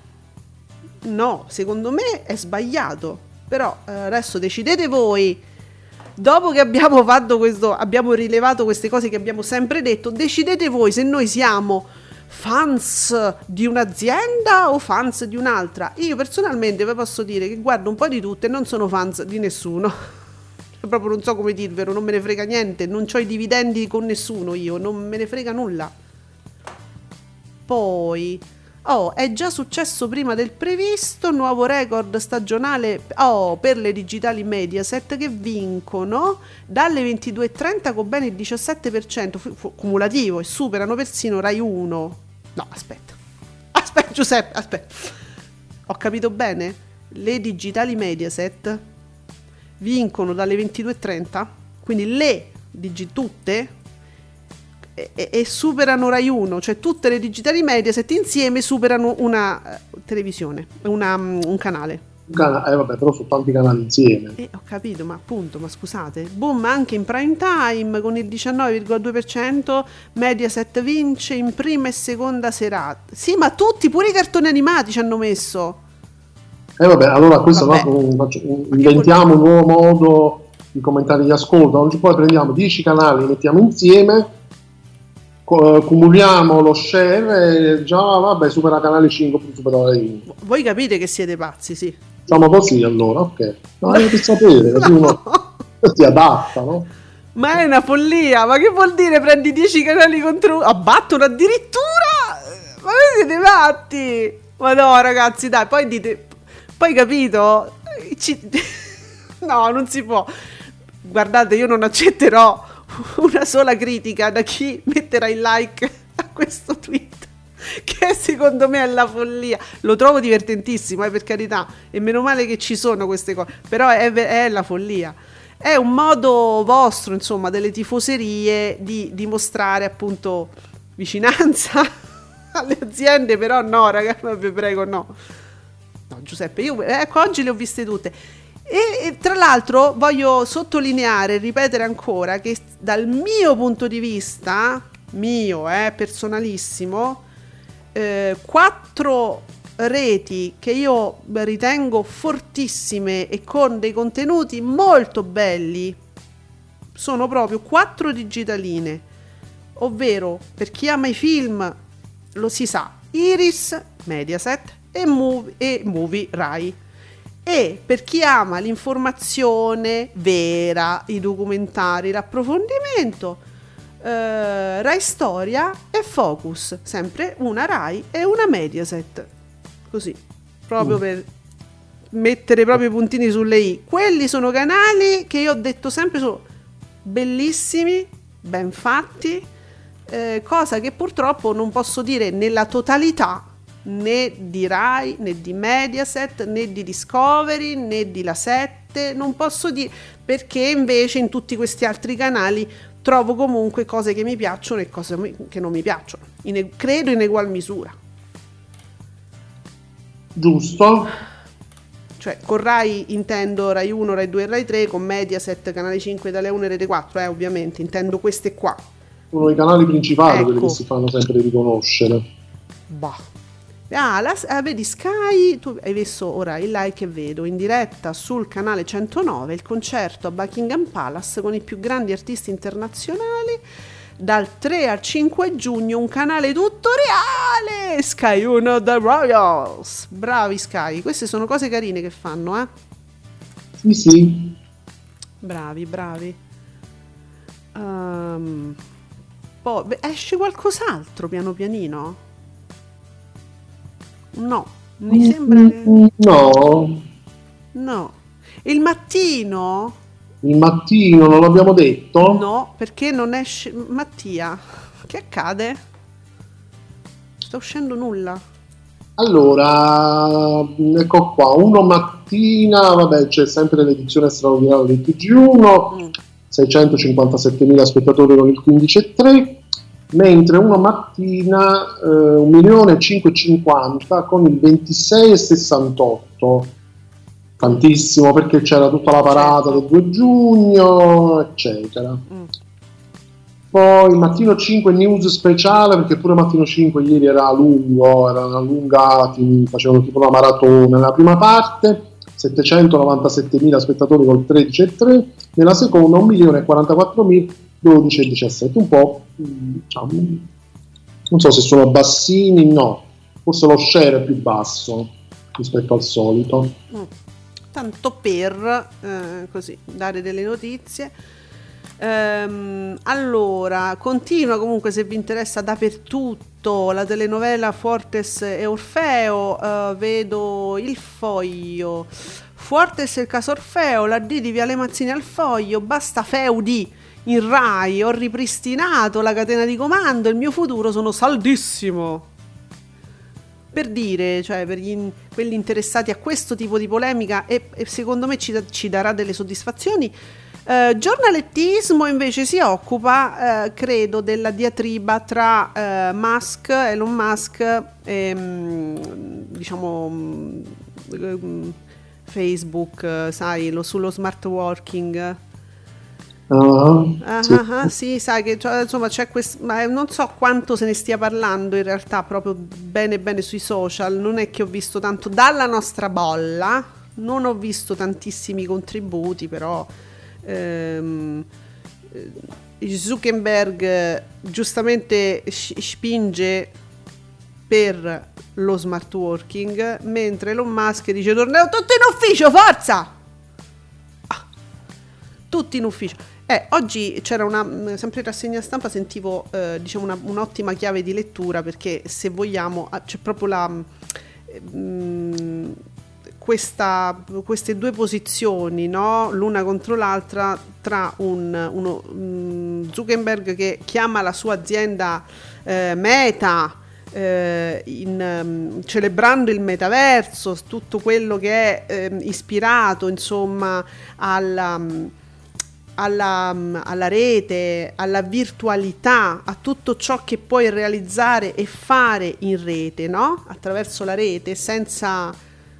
no, secondo me è sbagliato. Però eh, adesso decidete voi. Dopo che abbiamo fatto questo, abbiamo rilevato queste cose che abbiamo sempre detto, decidete voi se noi siamo fans di un'azienda o fans di un'altra. Io personalmente vi posso dire che guardo un po' di tutte e non sono fans di nessuno. [LAUGHS] Proprio non so come dirvelo, non me ne frega niente, non ho i dividendi con nessuno io, non me ne frega nulla. Poi, oh, è già successo prima del previsto, nuovo record stagionale oh, per le digitali Mediaset che vincono dalle 22.30 con bene il 17% fu- fu- cumulativo e superano persino Rai 1. No, aspetta. Aspetta Giuseppe, aspetta. Ho capito bene? Le digitali Mediaset vincono dalle 22.30, quindi le digi tutte e, e- superano Rai 1, cioè tutte le digitali Mediaset insieme superano una eh, televisione, una, mm, un canale. un cana- eh, vabbè, però sono tanti canali insieme. E ho capito, ma appunto, ma scusate, boom anche in prime time con il 19,2%, Mediaset vince in prima e seconda serata. Sì, ma tutti, pure i cartoni animati ci hanno messo. E vabbè, allora questo Vabbè. un- un- inventiamo un nuovo modo di commentare gli ascolto. Oggi poi prendiamo 10 canali, li mettiamo insieme, cumuliamo lo share e già vabbè, supera canale 5 più supera la 1. Voi capite che siete pazzi, sì. Facciamo così allora, ok. No, è per sapere, così uno [LAUGHS] si adatta, no? Ma è una follia, ma che vuol dire prendi 10 canali contro uno? Abbattono addirittura? Ma voi siete matti! Ma no ragazzi, dai, poi dite... Poi capito? Ci- [LAUGHS] No, non si può. Guardate, io non accetterò [LAUGHS] una sola critica da chi metterà il like a questo tweet. Che secondo me è la follia. Lo trovo divertentissimo, eh, per carità. E meno male che ci sono queste cose. Però è, è la follia. È un modo vostro, insomma, delle tifoserie di dimostrare appunto vicinanza [LAUGHS] alle aziende. Però no, ragazzi, [LAUGHS] vi prego, no. No, Giuseppe, io ecco, oggi le ho viste tutte. E, e tra l'altro voglio sottolineare e ripetere ancora che dal mio punto di vista, mio, eh, personalissimo, eh, quattro reti che io ritengo fortissime e con dei contenuti molto belli sono proprio quattro digitaline, ovvero per chi ama i film lo si sa, Iris, Mediaset e Movie, e Movie Rai. E per chi ama l'informazione vera, i documentari, l'approfondimento, eh, Rai Storia e Focus, sempre una Rai e una Mediaset. Così, proprio per mettere proprio i puntini sulle i. Quelli sono canali che io ho detto sempre sono bellissimi, ben fatti, eh, cosa che purtroppo non posso dire nella totalità né di Rai, né di Mediaset, né di Discovery, né di La 7, niente, non posso dire perché invece in tutti questi altri canali trovo comunque cose che mi piacciono e cose che non mi piacciono. In credo in egual misura. Giusto? Cioè, con Rai intendo Rai 1, Rai 2 e Rai 3, con Mediaset, Canale 5, Italia 1 e Rete 4, eh, ovviamente, intendo queste qua. Uno dei canali principali, quelli Ecco. che si fanno sempre riconoscere. Bah. Ah, la- ah, vedi Sky, tu hai visto ora il like che vedo in diretta sul canale 109 il concerto a Buckingham Palace con i più grandi artisti internazionali. Dal 3 al 5 giugno un canale tutto reale Sky 1 The Royals. Bravi Sky queste sono cose carine che fanno eh? Sì, sì. bravi bravi. Ehm, poi esce qualcos'altro piano pianino no mi sembra che... No, No. Il mattino? il mattino non l'abbiamo detto? No, perché non esce. Mattia, che accade? Sta uscendo nulla. Allora, ecco qua, uno mattina, vabbè, c'è sempre l'edizione straordinaria del TG1, Mm. 657.000 spettatori con il 15,3, mentre uno mattina eh, 1.550.000 con il 26,68. Tantissimo perché c'era tutta la parata del 2 giugno, eccetera. Mm. Poi mattino 5 news speciale perché pure mattino 5 ieri era lungo, erano allungati, facevano tipo una maratona nella prima parte, 797.000 spettatori col 13,3, nella seconda 1.044.000, 12,17, un po' mm, diciamo, non so se sono bassini, no, forse lo share è più basso rispetto al solito. Mm. Tanto per eh, così dare delle notizie. Ehm, allora, continua comunque se vi interessa dappertutto la telenovela Fortes e Orfeo. eh, vedo il foglio. Fortes e il caso Orfeo, la D di Viale Mazzini al foglio. Basta feudi in Rai. Ho ripristinato la catena di comando. Il mio futuro sono saldissimo per dire, cioè per gli quelli interessati a questo tipo di polemica e, e secondo me ci, ci darà delle soddisfazioni. Eh, giornalettismo invece si occupa, eh, credo, della diatriba tra eh, Musk, Elon Musk e mm, diciamo mm, mm, Facebook, eh, sai, lo- sullo smart working. Ah, Ah, sì. ah, sì, sai che cioè, insomma c'è questo, ma eh, non so quanto se ne stia parlando in realtà proprio bene bene sui social, non è che ho visto tanto dalla nostra bolla, non ho visto tantissimi contributi, però ehm, eh, Zuckerberg eh, giustamente spinge per lo smart working, mentre Elon Musk dice torniamo tutti in ufficio, forza! Tutti in ufficio. Eh, oggi c'era una, mh, sempre in rassegna stampa, sentivo eh, diciamo una- un'ottima chiave di lettura perché se vogliamo ah, c'è proprio la... mh, questa- queste due posizioni, no? l'una contro l'altra, tra un, uno, mh, Zuckerberg che chiama la sua azienda eh, Meta, eh, in, ehm, celebrando il metaverso, tutto quello che è ehm, ispirato insomma alla, alla, alla rete, alla virtualità, a tutto ciò che puoi realizzare e fare in rete, no? attraverso la rete, senza,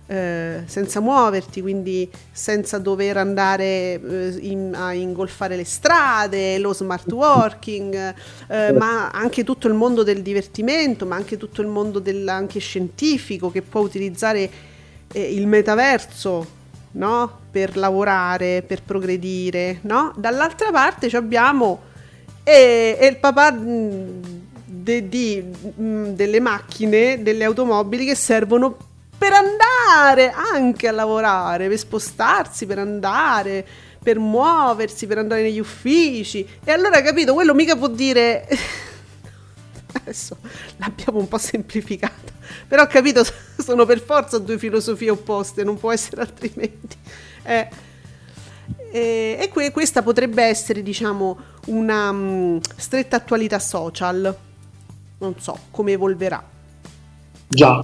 eh, senza muoverti, quindi senza dover andare eh, in- a ingolfare le strade, lo smart working, eh, ma anche tutto il mondo del divertimento, ma anche tutto il mondo del, anche scientifico che può utilizzare eh, il metaverso no? per lavorare, per progredire. No? Dall'altra parte abbiamo e, e il papà mh, de- di- mh, delle macchine, delle automobili che servono per andare anche a lavorare, per spostarsi, per andare, per muoversi, per andare negli uffici. E allora, capito, quello mica può dire... Adesso l'abbiamo un po' semplificata, però ho capito, [LAUGHS] sono per forza due filosofie opposte, non può essere altrimenti. Eh, e e que- questa potrebbe essere, diciamo, una mm, stretta attualità social. Non so come evolverà. Già,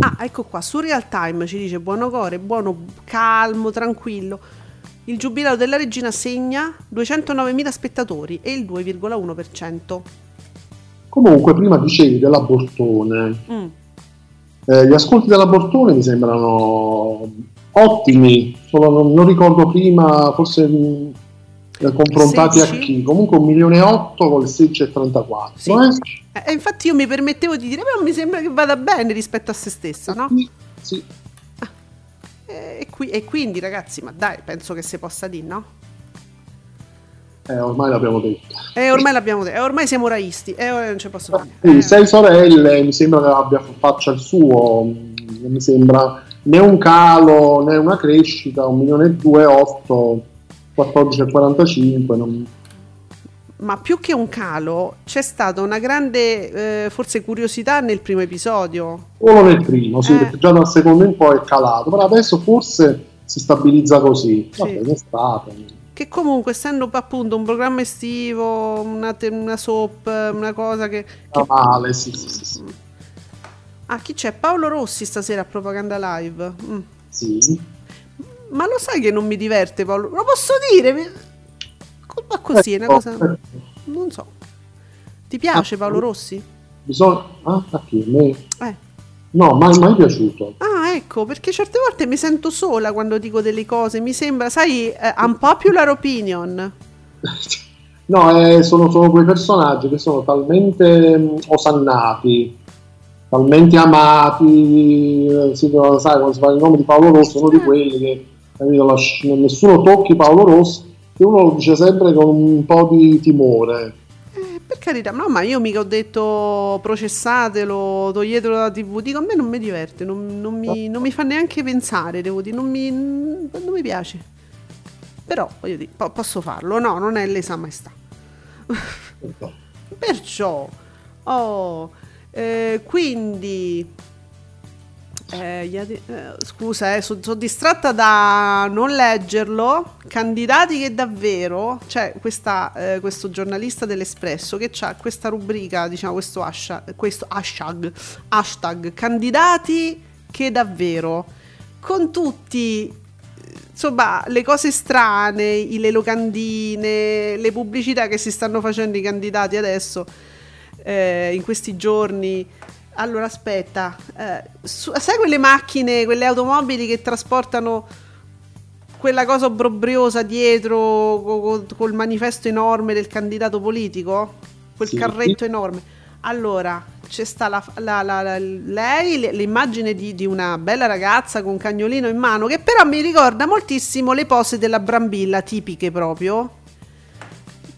Ah, ecco qua, su Real Time ci dice buono core, buono, calmo, tranquillo. Il giubilato della regina segna 209.000 spettatori e il 2,1%. Comunque, prima dicevi della Bortone. Mm. Eh, gli ascolti della Bortone mi sembrano ottimi, solo non, non ricordo prima, forse mh, eh, confrontati a 16? chi. Comunque un milione e otto con il 16,34. Sì. Eh? Eh, infatti io mi permettevo di dire, però mi sembra che vada bene rispetto a se stessa, no? Sì, sì. Eh, E, qui- e quindi ragazzi, ma dai, penso che si possa dire, no? Eh, ormai l'abbiamo detto. E ormai l'abbiamo detto, e ormai siamo raisti, e ora non ci posso fare. Eh, sei sorelle, mi sembra che abbia faccia il suo, non mi sembra né un calo né una crescita, un milione e due, otto, 14,45. Non... Ma più che un calo, c'è stata una grande, eh, forse curiosità nel primo episodio. Solo nel primo, sì, Eh. perché già dal secondo in poi è calato, però adesso forse si stabilizza così. Sì. Vabbè, è stato. Che comunque, essendo appunto un programma estivo, una, una soap, una cosa che... Che- male, sì, sì, sì, sì. Ah, chi c'è? Paolo Rossi stasera a Propaganda Live. Mm. Sì. Ma lo sai che non mi diverte Paolo? Lo posso dire? Mi- Ma così, è una cosa... Non so. Ti piace Paolo Rossi? Bisogna... Ah, a? Me? Eh. No, mai, mai piaciuto. Ah, ecco, perché certe volte mi sento sola quando dico delle cose, mi sembra, sai, eh, unpopular opinion. [LAUGHS] No, eh, sono, sono quei personaggi che sono talmente mh, osannati, talmente amati, eh, si, sai, quando si fa il nome di Paolo Rossi, uno di quelli che capito, nessuno tocchi Paolo Rossi, che uno lo dice sempre con un po' di timore. Per carità, no, ma io mica ho detto processatelo, toglietelo dalla tv, dico a me non mi diverte, non, non mi, non mi fa neanche pensare, devo dire, non mi, non mi piace. Però, voglio dire, po- posso farlo, no, non è lesa maestà. Perciò, oh, eh, quindi, eh, ade- eh, scusa, eh, sono distratta da non leggerlo. Candidati che davvero, c'è questa, eh, questo giornalista dell'Espresso che ha questa rubrica, diciamo, questo hashtag, questo hashtag, hashtag candidati che davvero, con tutti insomma, le cose strane, le locandine, le pubblicità che si stanno facendo i candidati adesso, eh, in questi giorni. Allora, aspetta, eh, su- sai quelle macchine, quelle automobili che trasportano quella cosa obbrobriosa dietro co- co- col manifesto enorme del candidato politico? Quel Sì. carretto enorme. Allora, c'è sta la, la- la- lei, l'immagine di, di una bella ragazza con un cagnolino in mano, che però mi ricorda moltissimo le pose della Brambilla, tipiche proprio.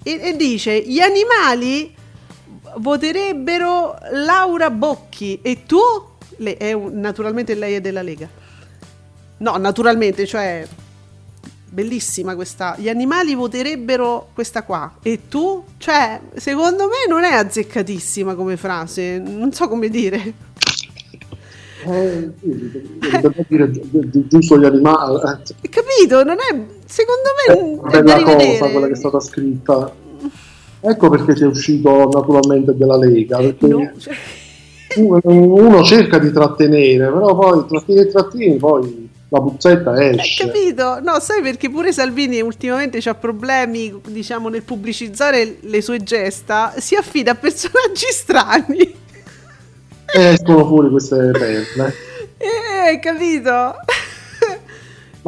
E, e dice, gli animali voterebbero Laura Bocchi e tu? Le- è naturalmente lei è della Lega. No, naturalmente, cioè bellissima questa. Gli animali voterebbero questa qua e tu? Cioè, secondo me non è azzeccatissima come frase, non so come dire. Eh, giusto gli animali. eh, capito? Non è secondo me una è da bella cosa quella che è stata scritta. Ecco perché si è uscito naturalmente della Lega. Perché No, uno, cerca di trattenere, però poi trattieni e trattieni, poi la puzzetta Hai esce. capito? No, sai perché pure Salvini ultimamente ha problemi, diciamo, nel pubblicizzare le sue gesta, si affida a personaggi strani. E escono fuori queste perle. [LAUGHS] Eh, capito?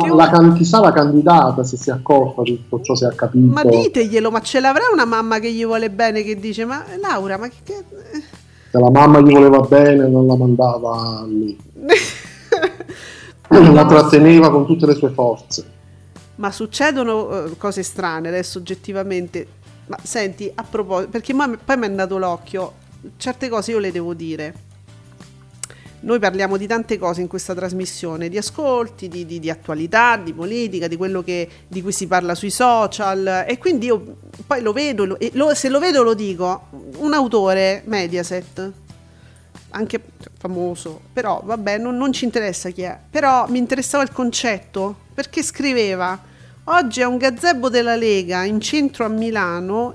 Ma la, can- chissà la candidata se si è accorta di tutto ciò, se ha capito. Ma diteglielo, ma ce l'avrà una mamma che gli vuole bene che dice, ma Laura, ma che... che- Se la mamma gli voleva bene, non la mandava lì. Non [LAUGHS] La tratteneva con tutte le sue forze. Ma succedono eh, cose strane adesso oggettivamente. Ma senti, a proposito, perché poi mi è andato l'occhio, certe cose io le devo dire. Noi parliamo di tante cose in questa trasmissione, di ascolti, di, di- di attualità, di politica, di quello che, di cui si parla sui social. E quindi io poi lo vedo, lo- lo- se lo vedo lo dico, un autore Mediaset, anche famoso, però vabbè non, non ci interessa chi è, però mi interessava il concetto perché scriveva oggi è un gazebo della Lega in centro a Milano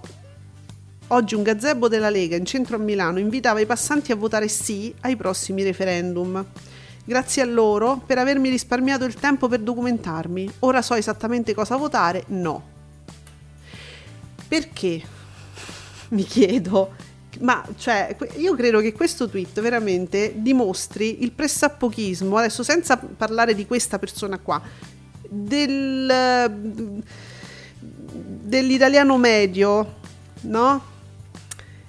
Oggi un gazebo della Lega in centro a Milano invitava i passanti a votare sì ai prossimi referendum. Grazie a loro per avermi risparmiato il tempo per documentarmi. Ora so esattamente cosa votare? No. Perché? [LAUGHS] Mi chiedo. Ma cioè, io credo che questo tweet veramente dimostri il pressappochismo, adesso senza parlare di questa persona qua, del, dell'italiano medio, no?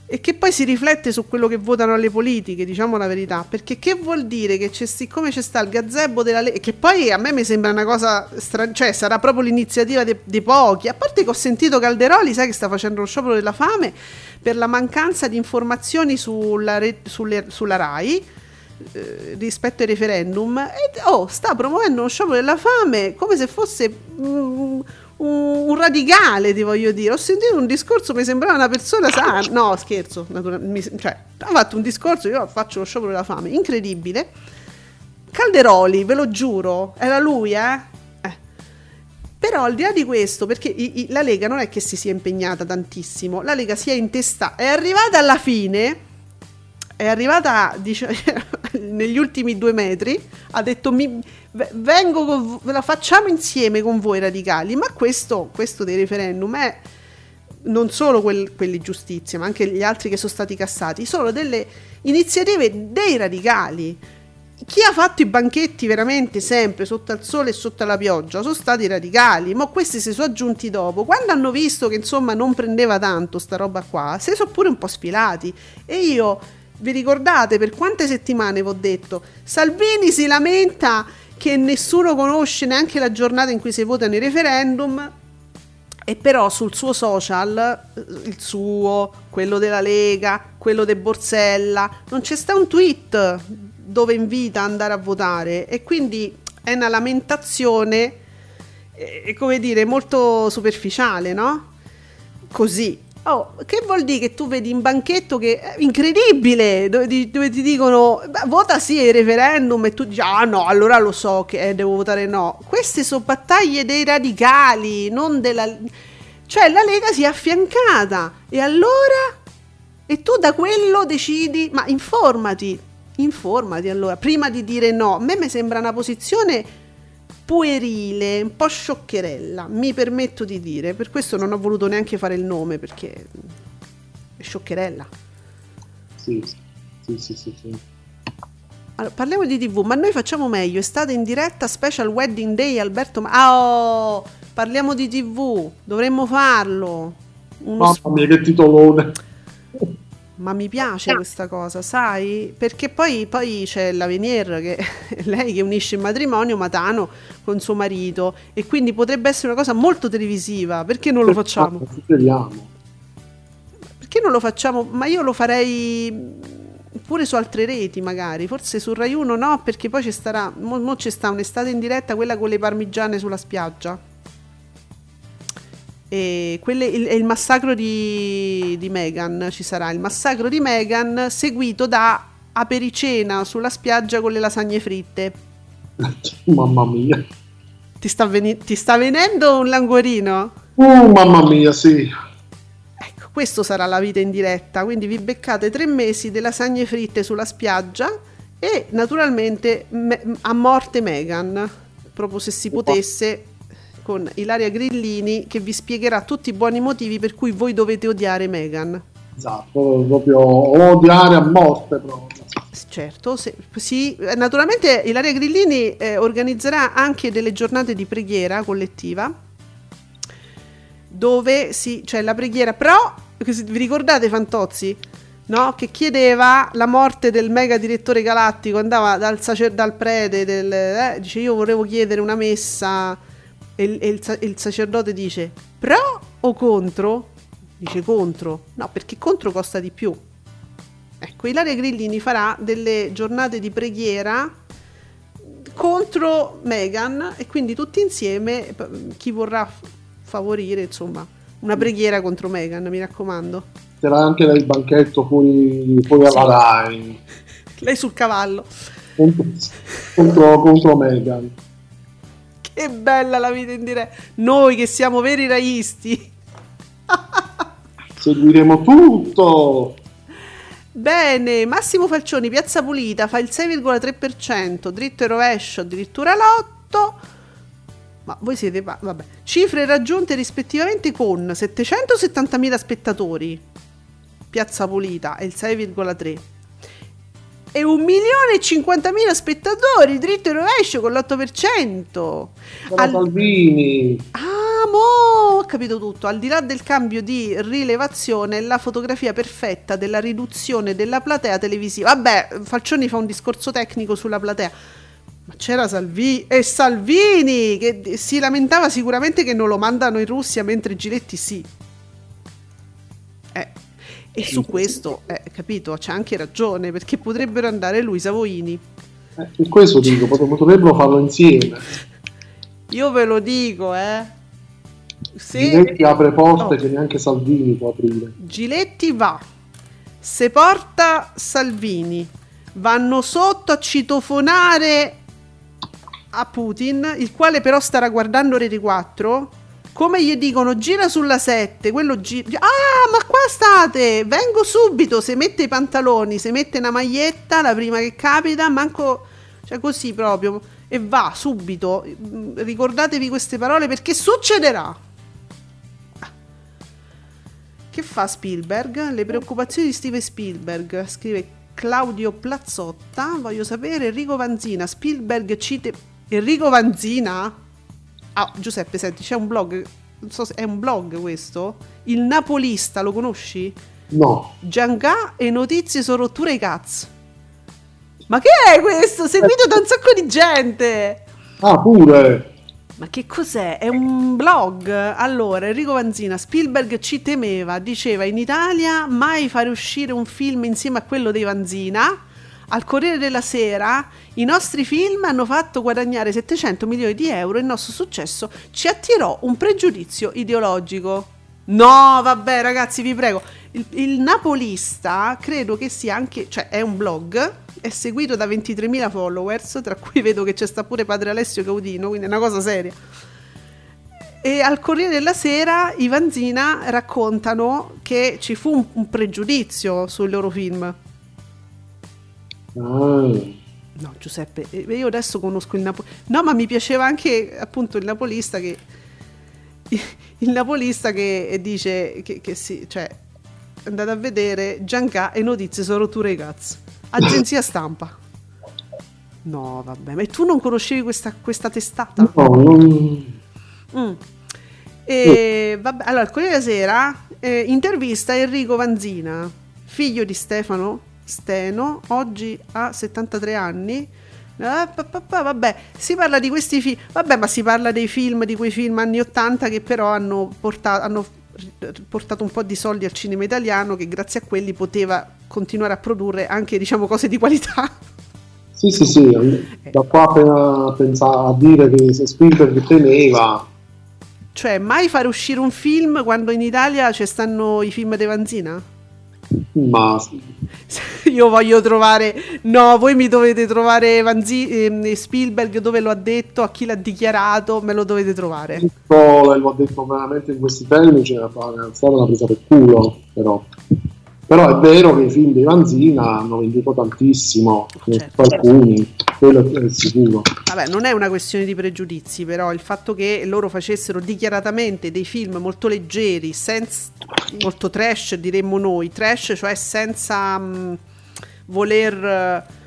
E che poi si riflette su quello che votano alle politiche, diciamo la verità. Perché che vuol dire che c'è, siccome c'è sta il gazebo della legge, che poi a me mi sembra una cosa strana, cioè sarà proprio l'iniziativa de- dei pochi. A parte che ho sentito Calderoli, sai che sta facendo lo sciopero della fame per la mancanza di informazioni sulla, re- sulle- sulla RAI eh, rispetto ai referendum. E oh, sta promuovendo lo sciopero della fame come se fosse mm, un, un radicale, ti voglio dire. Ho sentito un discorso, mi sembrava una persona sana. No, scherzo, natura- cioè, ha fatto un discorso, io faccio lo sciopero della fame, incredibile. Calderoli, ve lo giuro, era lui, eh? Eh. Però al di là di questo, perché i- i- la Lega non è che si sia impegnata tantissimo, la Lega si è intestata, è arrivata alla fine, è arrivata dice- [LAUGHS] negli ultimi due metri, ha detto mi, vengo con la facciamo insieme con voi radicali, ma questo, questo dei referendum è non solo quel- quelli giustizia, ma anche gli altri che sono stati cassati, sono delle iniziative dei radicali. Chi ha fatto i banchetti veramente sempre sotto al sole e sotto la pioggia sono stati radicali, ma questi si sono aggiunti dopo. Quando hanno visto che insomma non prendeva tanto sta roba qua, se sono pure un po' sfilati. E io, vi ricordate per quante settimane vi ho detto, Salvini si lamenta che nessuno conosce neanche la giornata in cui si votano i referendum, e però sul suo social, eh, il suo, quello della Lega, quello di Borsella, non c'è sta un tweet dove invita ad andare a votare e quindi è una lamentazione, eh, come dire, molto superficiale, no? Così. Oh, che vuol dire che tu vedi in banchetto che è incredibile, dove ti, dove ti dicono "Beh, vota sì ai referendum e tu dici ah no, allora lo so che eh, devo votare no. Queste sono battaglie dei radicali, non della... Cioè la Lega si è affiancata e allora? E tu da quello decidi, ma informati, informati allora, prima di dire no. A me mi sembra una posizione puerile, un po' scioccherella, mi permetto di dire, per questo non ho voluto neanche fare il nome perché è scioccherella. Sì, sì, sì, sì, sì. Allora, parliamo di TV, ma noi facciamo meglio, è stata in diretta Special Wedding Day Alberto Ma- Ah, oh, parliamo di TV, dovremmo farlo. Uno Mamma mia, che titolone. Ma mi piace questa cosa, sai? Perché poi, poi c'è la Venier, che è [LAUGHS] lei che unisce il matrimonio Matano con suo marito e quindi potrebbe essere una cosa molto televisiva. Perché non lo facciamo? Speriamo. Perché non lo facciamo? Ma io lo farei pure su altre reti magari, forse su Rai 1 no, perché poi ci starà, mo, mo ci sta un'estate in diretta, quella con le parmigiane sulla spiaggia. E quelle, il, il massacro di, di Meghan ci sarà il massacro di Meghan seguito da apericena sulla spiaggia con le lasagne fritte. [LAUGHS] Mamma mia. Ti sta, veni- ti sta venendo un languorino? Uh, mamma mia, sì. Ecco, questo sarà la vita in diretta, quindi vi beccate tre mesi di lasagne fritte sulla spiaggia e naturalmente me- a morte Meghan, proprio se si potesse, con Ilaria Grillini che vi spiegherà tutti i buoni motivi per cui voi dovete odiare Meghan. Esatto, proprio odiare a morte proprio. Certo, se- sì, eh, naturalmente Ilaria Grillini eh, organizzerà anche delle giornate di preghiera collettiva dove si, cioè la preghiera, però vi ricordate Fantozzi? No? Che chiedeva la morte del mega direttore galattico, andava dal, sacer- dal prete, del, eh, dice io volevo chiedere una messa e, il- e il, il sacerdote dice pro o contro? Dice contro, no perché contro costa di più. Ecco, Ilaria Grillini farà delle giornate di preghiera contro Meghan e quindi tutti insieme chi vorrà favorire, insomma, una preghiera contro Meghan, mi raccomando. C'era anche del banchetto fuori, fuori alla Rai Lei sul cavallo. contro, contro, contro Meghan. [LAUGHS] Che bella la vita in diretta. Noi che siamo veri raisti. [LAUGHS] Seguiremo tutto. Bene, Massimo Falcioni, Piazza Pulita, fa il 6,3%, dritto e rovescio addirittura l'8%. Ma voi siete... Vabbè. Cifre raggiunte rispettivamente con 770.000 spettatori, Piazza Pulita, è il 6,3%. E 1 milione e 50.000 spettatori, dritto e rovescio con l'8%. Sono Al- Salvini. Ah, mo ho capito tutto. Al di là del cambio di rilevazione, la fotografia perfetta della riduzione della platea televisiva. Vabbè, Falcioni fa un discorso tecnico sulla platea. Ma c'era Salvini e Salvini che si lamentava sicuramente che non lo mandano in Russia mentre Giletti sì. E su questo, eh, capito, c'è anche ragione perché potrebbero andare lui, Savoini. Eh, per questo dico, pot- potrebbero farlo insieme. Io ve lo dico, eh. Se... Giletti apre porte Oh. che neanche Salvini può aprire. Giletti va, se porta Salvini, vanno sotto a citofonare a Putin, il quale però starà guardando Rete 4. Come gli dicono, gira sulla 7, quello gira. Ah, ma qua state! Vengo subito. Se mette i pantaloni, se mette una maglietta, la prima che capita, manco. cioè così proprio. E va subito. Mm, Ricordatevi queste parole perché succederà. Che fa Spielberg? Le preoccupazioni di Steven Spielberg. Scrive Claudio Plazzotta. Voglio sapere Enrico Vanzina. Spielberg cite. Enrico Vanzina? Ah, Giuseppe, senti, c'è un blog. Non so se è un blog questo. Il Napolista, lo conosci? No, Giangà e notizie su rottura i cazzo. Ma che è questo? Seguito da un sacco di gente. ah pure. Ma che cos'è? È un blog? Allora, Enrico Vanzina, Spielberg ci temeva, diceva in Italia mai fare uscire un film insieme a quello dei Vanzina. Al Corriere della Sera i nostri film hanno fatto guadagnare 700 milioni di euro e il nostro successo ci attirò un pregiudizio ideologico. No, vabbè ragazzi, vi prego. Il, il Napolista credo che sia anche, cioè è un blog, è seguito da 23.000 followers, tra cui vedo che c'è sta pure padre Alessio Caudino, quindi è una cosa seria. E al Corriere della Sera i Vanzina raccontano che ci fu un, un pregiudizio sui loro film. No, Giuseppe, eh, io adesso conosco il Napolista. No, ma mi piaceva anche appunto il Napolista che. Il Napolista che dice che, che sì, cioè, andate a vedere Gianca e notizie su rotture i cazzo. Agenzia stampa. No, vabbè, ma tu non conoscevi questa, questa testata? no, non- Mm. E, vabbè, allora, il Corriere della Sera eh, intervista Enrico Vanzina, figlio di Stefano Steno, oggi ha 73 anni. Ah, pa, pa, pa, vabbè, si parla di questi film, vabbè, ma si parla dei film, di quei film anni 80 che però hanno portato, hanno portato un po' di soldi al cinema italiano che grazie a quelli poteva continuare a produrre anche diciamo cose di qualità. Sì, sì, sì, da qua appena pensare a dire che se Spielberg temeva, Cioè, mai fare uscire un film quando in Italia ci stanno i film di Vanzina? Ma [LAUGHS] Io voglio trovare. No, voi mi dovete trovare Vanzi, ehm, Spielberg dove lo ha detto, a chi l'ha dichiarato, me lo dovete trovare. Piccolo, e l'ho detto veramente in questi termini, ne è stata una presa per culo, però. Però è vero che i film di Vanzina hanno venduto tantissimo, Certo. alcuni, quello è sicuro. Vabbè, non è una questione di pregiudizi, però il fatto che loro facessero dichiaratamente dei film molto leggeri, senza, molto trash, diremmo noi, trash, cioè senza mh, voler. eh,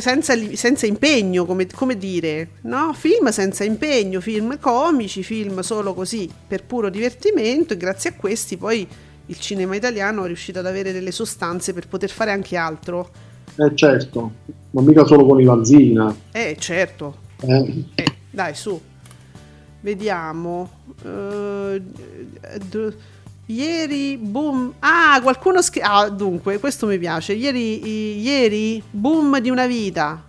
Senza, senza impegno, come, come dire, no? Film senza impegno, film comici, film solo così per puro divertimento, e grazie a questi poi il cinema italiano è riuscito ad avere delle sostanze per poter fare anche altro. Eh certo, ma mica solo con i Vanzina. Eh, certo, eh. Eh, dai, su. Vediamo. Eh, d- ieri, boom. Ah, qualcuno scrive. Ah, dunque, questo mi piace. Ieri, i- ieri, boom di una vita.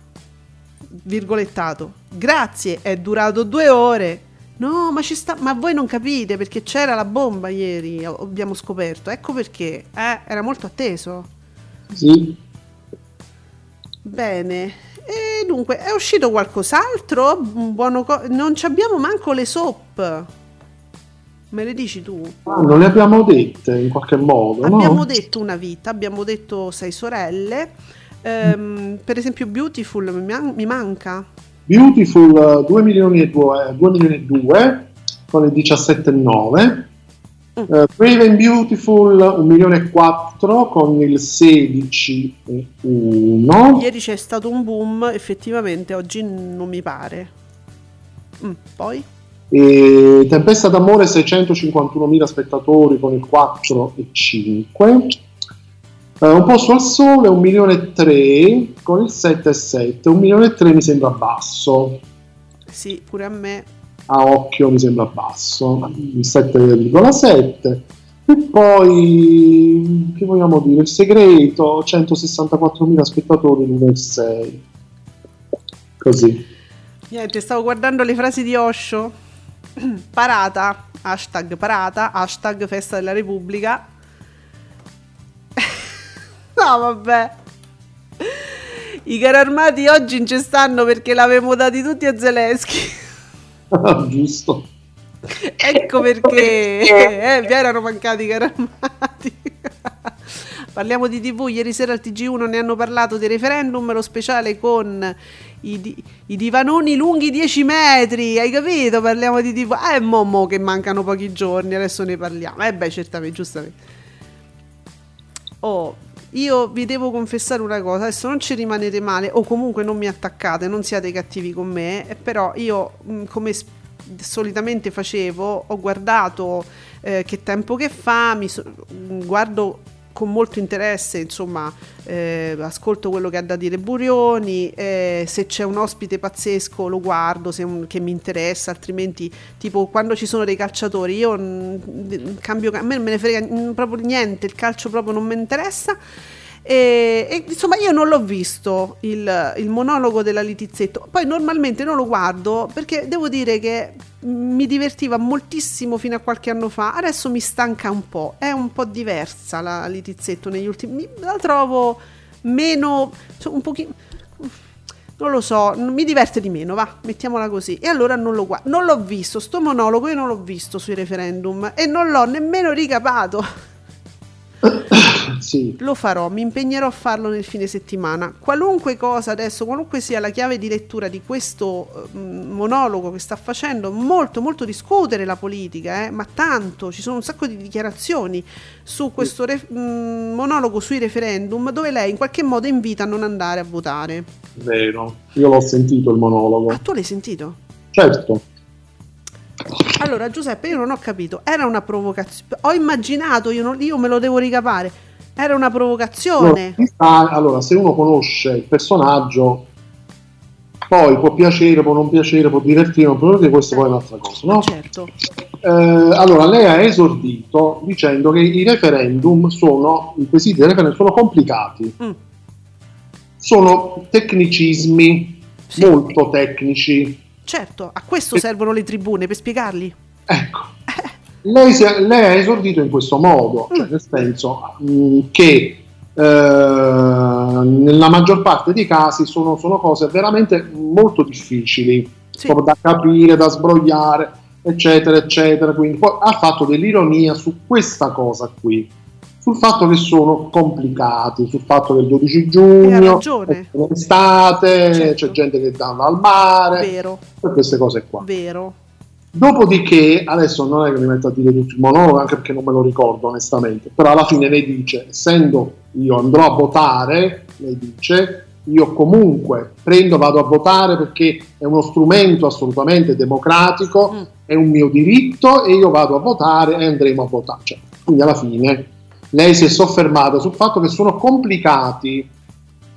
Virgolettato. Grazie, è durato due ore. No, ma ci sta. Ma voi non capite perché c'era la bomba ieri. Abbiamo scoperto. Ecco perché. Eh, era molto atteso. Sì, Bene, e dunque è uscito qualcos'altro? Co- non ci abbiamo manco le soap. Me le dici tu? Ah, non le abbiamo dette in qualche modo, Abbiamo no? detto una vita, abbiamo detto sei sorelle. Ehm, per esempio, Beautiful mi, man- mi manca. Beautiful eh, 2 milioni e 2, 2 milioni e 2 con il 17,9. Mm. Eh, Brave and Beautiful 1 milione e 4 con il 16,1. Ieri c'è stato un boom, effettivamente, oggi non mi pare. Mm, poi? E Tempesta d'amore 651.000 spettatori con il 4,5. Eh, un posto al sole 1 milione e 3 con il 7,7. 1 milione e 3 mi sembra basso. Sì, pure a me. a occhio mi sembra basso, il 7,7 e poi che vogliamo dire il segreto 164.000 spettatori l'1,6 così Niente, stavo guardando le frasi di Osho. [CLEARS THROAT] Parata, hashtag parata, hashtag festa della Repubblica. No, vabbè. I carri armati oggi non ci stanno perché l'avevamo dati tutti a Zelensky. [LAUGHS] giusto ecco perché eh, vi erano mancati i carri armati. Parliamo di TV, ieri sera al TG1 ne hanno parlato del referendum, lo speciale con i, di- i divanoni lunghi 10 metri, hai capito? Parliamo di TV. Eh, mo, mo che mancano pochi giorni, adesso ne parliamo. Eh beh, certamente, giustamente. Oh, io vi devo confessare una cosa, adesso non ci rimanete male o comunque non mi attaccate, non siate cattivi con me, eh, però io mh, come solitamente facevo, ho guardato eh, che tempo che fa, mi so- mh, guardo con molto interesse, insomma, eh, ascolto quello che ha da dire Burioni, eh, se c'è un ospite pazzesco lo guardo, se un- che mi interessa, altrimenti tipo quando ci sono dei calciatori io mm, cambio, a me non me ne frega mm, proprio niente, il calcio proprio non mi interessa. E, e, insomma io non l'ho visto il, il monologo della Litizzetto poi normalmente non lo guardo perché devo dire che mi divertiva moltissimo fino a qualche anno fa adesso mi stanca un po' è un po' diversa la Litizzetto negli ultimi mi- la trovo meno cioè, un pochino non lo so, mi diverte di meno, va, mettiamola così. E allora non lo guardo. Non l'ho visto, sto monologo io non l'ho visto sui referendum e non l'ho nemmeno ricapato. [COUGHS] sì Lo farò, mi impegnerò a farlo nel fine settimana. Qualunque cosa adesso, qualunque sia la chiave di lettura di questo eh, monologo che sta facendo, molto molto discutere la politica, eh, ma tanto, ci sono un sacco di dichiarazioni su questo re- mh, monologo sui referendum dove lei in qualche modo invita a non andare a votare. vero io l'ho sentito il monologo Ah, tu l'hai sentito? certo Allora Giuseppe, io non ho capito, era una provocazione. Ho immaginato, io, non- io me lo devo ricapare. Era una provocazione. Allora, ah, allora, se uno conosce il personaggio, poi può piacere, può non piacere, può divertire, non può divertire, questo poi è un'altra cosa, no? Certo. Eh, allora, lei ha esordito dicendo che i referendum sono, i quesiti dei referendum sono complicati, Mm. sono tecnicismi Sì. molto tecnici. Certo, a questo servono le tribune per spiegarli. Ecco, lei, si è- lei ha esordito in questo modo, cioè nel senso mh, che eh, nella maggior parte dei casi sono, sono cose veramente molto difficili, Sì. da capire, da sbrogliare, eccetera, eccetera. Quindi poi ha fatto dell'ironia su questa cosa qui, sul fatto che sono complicati, sul fatto che il 12 giugno, è estate, Certo. c'è gente che danno al mare, Vero, e queste cose qua. vero. Dopodiché, adesso non è che mi metto a dire tutto il monologo, anche perché non me lo ricordo onestamente, però alla fine lei dice, essendo io andrò a votare, lei dice, io comunque prendo, vado a votare perché è uno strumento assolutamente democratico, Mm. è un mio diritto e io vado a votare e andremo a votare. Cioè, quindi alla fine lei si è soffermata sul fatto che sono complicati.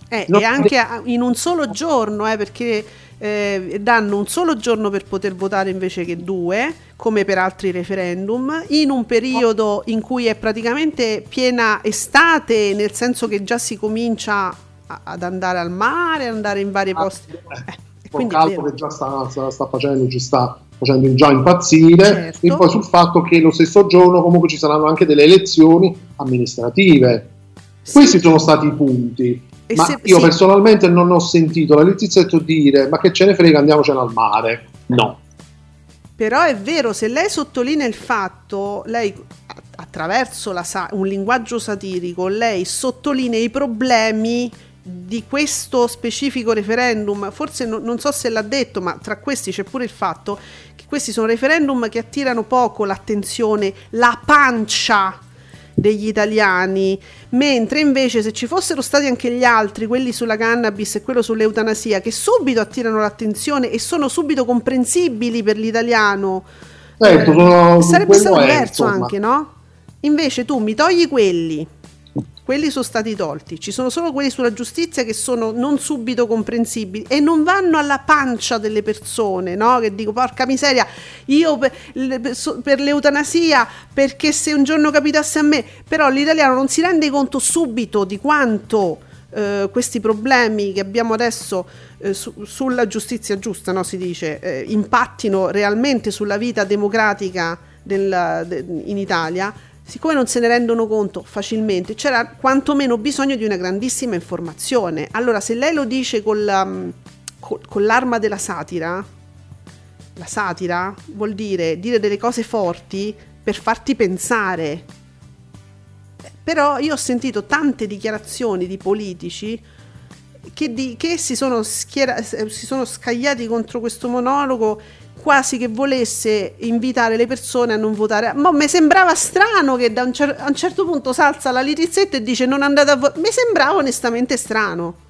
Eh, No, e anche in un solo giorno, eh, perché eh, danno un solo giorno per poter votare invece che due, come per altri referendum, in un periodo in cui è praticamente piena estate, nel senso che già si comincia a- ad andare al mare, andare in vari posti. Eh, e Quindi vero. che già sta, sta- sta facendo, ci sta facendo già impazzire Certo. e poi sul fatto che lo stesso giorno comunque ci saranno anche delle elezioni amministrative. Sì. Questi sono stati i punti. E Ma se- io sì. personalmente non ho sentito la Letizzetto dire ma che ce ne frega andiamocene al mare. No. Però è vero, se lei sottolinea il fatto, lei attraverso sa- un linguaggio satirico, lei sottolinea i problemi di questo specifico referendum. Forse no- non so se l'ha detto, ma tra questi c'è pure il fatto questi sono referendum che attirano poco l'attenzione, la pancia degli italiani, mentre invece se ci fossero stati anche gli altri, quelli sulla cannabis e quello sull'eutanasia, che subito attirano l'attenzione e sono subito comprensibili per l'italiano, Certo, eh, sarebbe stato diverso anche, no? Invece tu mi togli quelli, quelli sono stati tolti, ci sono solo quelli sulla giustizia che sono non subito comprensibili e non vanno alla pancia delle persone, no? Che dico, porca miseria, io per, l'eutanasia, perché se un giorno capitasse a me, però l'italiano non si rende conto subito di quanto eh, questi problemi che abbiamo adesso eh, su- sulla giustizia giusta, no? si dice, eh, impattino realmente sulla vita democratica del- de- in Italia, siccome non se ne rendono conto facilmente, c'era quantomeno bisogno di una grandissima informazione. Allora, se lei lo dice col, um, col- con l'arma della satira, la satira vuol dire dire delle cose forti per farti pensare. Però io ho sentito tante dichiarazioni di politici che, di- che si, sono schiera- si sono scagliati contro questo monologo quasi che volesse invitare le persone a non votare. Ma mi sembrava strano che da un, cer- a un certo punto si alza la lirizzetta e dice non andate a votare. Mi sembrava onestamente strano.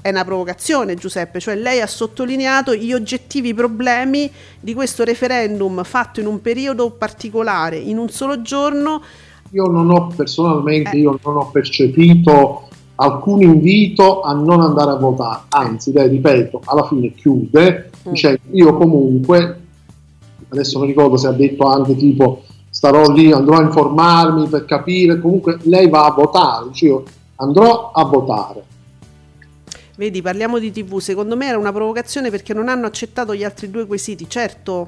È una provocazione, Giuseppe, cioè lei ha sottolineato gli oggettivi problemi di questo referendum fatto in un periodo particolare, in un solo giorno. Io non ho personalmente, Eh. io non ho percepito alcun invito a non andare a votare, anzi, lei ripeto, alla fine chiude, Mm. dice io comunque, adesso non ricordo se ha detto anche tipo starò lì, andrò a informarmi per capire, comunque lei va a votare, dice io andrò a votare. Vedi, parliamo di TV, secondo me era una provocazione perché non hanno accettato gli altri due quesiti. Certo,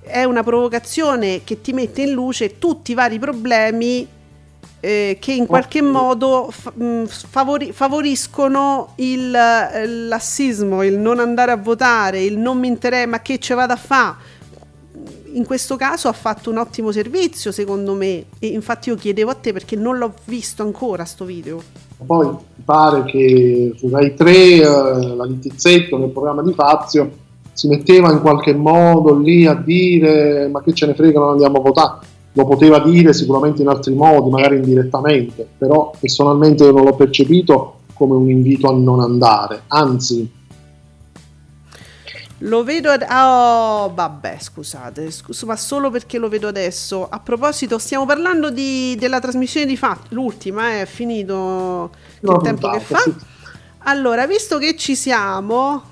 è una provocazione che ti mette in luce tutti i vari problemi eh, che in qualche modo fa- mh, favori- favoriscono il, eh, l'assismo, il non andare a votare, il non mi interessa, ma che ce vado a fare? In questo caso ha fatto un ottimo servizio, secondo me, e infatti io chiedevo a te perché non l'ho visto ancora sto video. Poi mi pare che su Rai 3 eh, la Littizzetto nel programma di Fazio si metteva in qualche modo lì a dire ma che ce ne frega non andiamo a votare. Lo poteva dire sicuramente in altri modi, magari indirettamente, però personalmente io non l'ho percepito come un invito a non andare, anzi Lo vedo ad- Oh, vabbè, scusate, scus- ma solo perché lo vedo adesso. A proposito, stiamo parlando di- della trasmissione di fatto. L'ultima è finito il tempo che puntata, fa. sì. Allora, visto che ci siamo,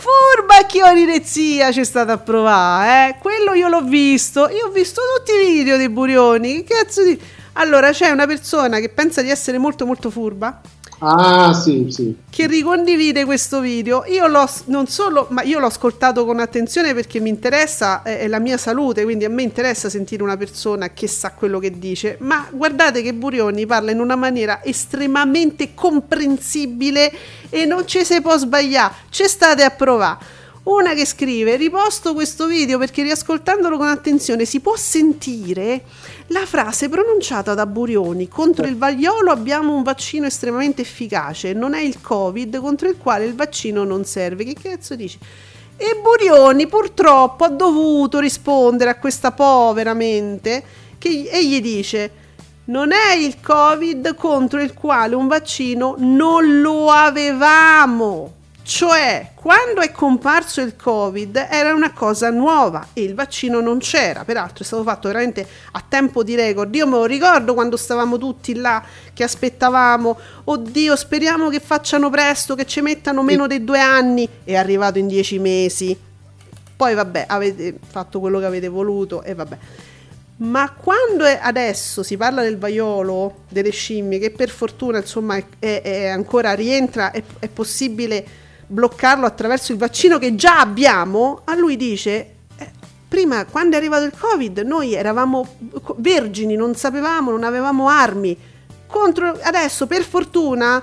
furba chiorerezia c'è stata a provare, eh? Quello io l'ho visto. Io ho visto tutti i video dei Burioni. Che cazzo di. Allora, c'è una persona che pensa di essere molto molto furba Ah sì, sì. che ricondivide questo video. Io l'ho non solo, ma io l'ho ascoltato con attenzione perché mi interessa, è, è la mia salute, quindi a me interessa sentire una persona che sa quello che dice. Ma guardate che Burioni parla in una maniera estremamente comprensibile e non ci si può sbagliare. Ci state a provare. Una che scrive: Riposto questo video perché riascoltandolo con attenzione si può sentire la frase pronunciata da Burioni contro il vaiolo abbiamo un vaccino estremamente efficace, non è il Covid contro il quale il vaccino non serve. Che cazzo dici? E Burioni purtroppo ha dovuto rispondere a questa povera mente che e gli dice non è il Covid contro il quale un vaccino non lo avevamo. Cioè, quando è comparso il Covid era una cosa nuova e il vaccino non c'era. Peraltro è stato fatto veramente a tempo di record. Io me lo ricordo quando stavamo tutti là che aspettavamo, oddio, speriamo che facciano presto, che ci mettano meno dei due anni. È arrivato in dieci mesi. Poi vabbè, avete fatto quello che avete voluto e vabbè. Ma quando è- adesso si parla del vaiolo, delle scimmie, che per fortuna insomma è, è- è ancora rientra, è, è possibile bloccarlo attraverso il vaccino che già abbiamo, a lui dice, eh, prima quando è arrivato il Covid noi eravamo vergini, non sapevamo, non avevamo armi. Contro, adesso per fortuna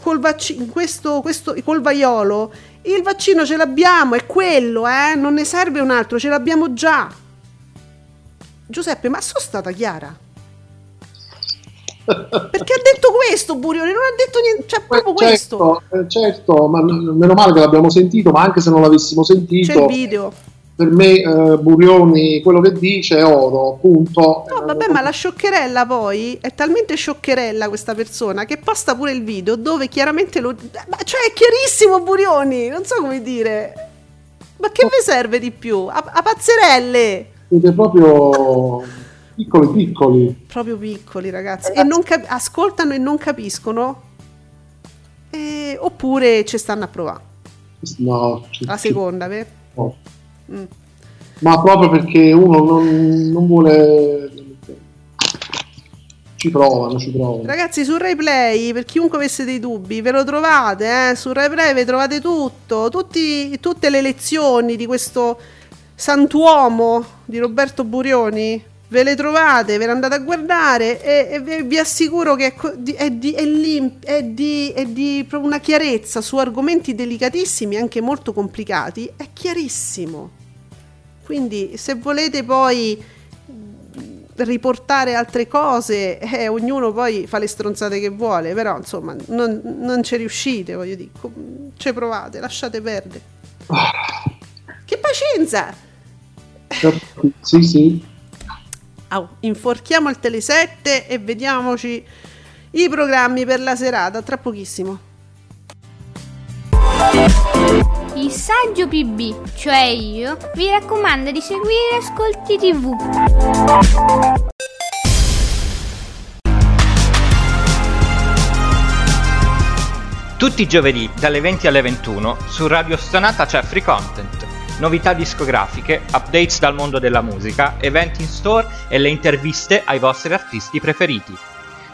col vaccino, questo, questo, col vaiolo Il vaccino ce l'abbiamo, è quello, eh? Non ne serve un altro, ce l'abbiamo già. Giuseppe, ma sono stata chiara? Perché ha detto questo Burioni, non ha detto niente, cioè proprio questo. Certo, eh, certo, ma meno male che l'abbiamo sentito, ma anche se non l'avessimo C'è il sentito, video. per me eh, Burioni quello che dice è oro, punto. No, vabbè, ma la scioccherella poi è talmente scioccherella questa persona che posta pure il video dove chiaramente lo. Ma cioè è chiarissimo Burioni, non so come dire. Ma che vi serve di più? A, a pazzerelle! Siete proprio piccoli piccoli. Proprio piccoli ragazzi. E non cap- ascoltano e non capiscono. E- oppure ci stanno a provare. No, ci- La seconda, vero? no. Mm. Ma proprio perché uno non, non vuole... Ci provano, ci provano. Ragazzi, su RaiPlay, per chiunque avesse dei dubbi, ve lo trovate, eh? Su RaiPlay vi trovate tutto, tutti- tutte le lezioni di questo santuomo di Roberto Burioni. Ve le trovate, ve le andate a guardare e, e vi- assicuro che è, di, è, di, è, lim- è di- è di una chiarezza su argomenti delicatissimi, anche molto complicati. È chiarissimo. Quindi, se volete poi riportare altre cose, eh, ognuno poi fa le stronzate che vuole, però insomma non, non ci riuscite, voglio dire, ci provate, lasciate perdere. Che pazienza! Sì, sì. Au, inforchiamo il Tele 7 e vediamoci i programmi per la serata, tra pochissimo. Il saggio PB, cioè io, vi raccomanda di seguire Ascolti TV. Tutti i giovedì dalle 20 alle 21 su Radio Stonata c'è Free Content, novità discografiche, updates dal mondo della musica, eventi in store e le interviste ai vostri artisti preferiti.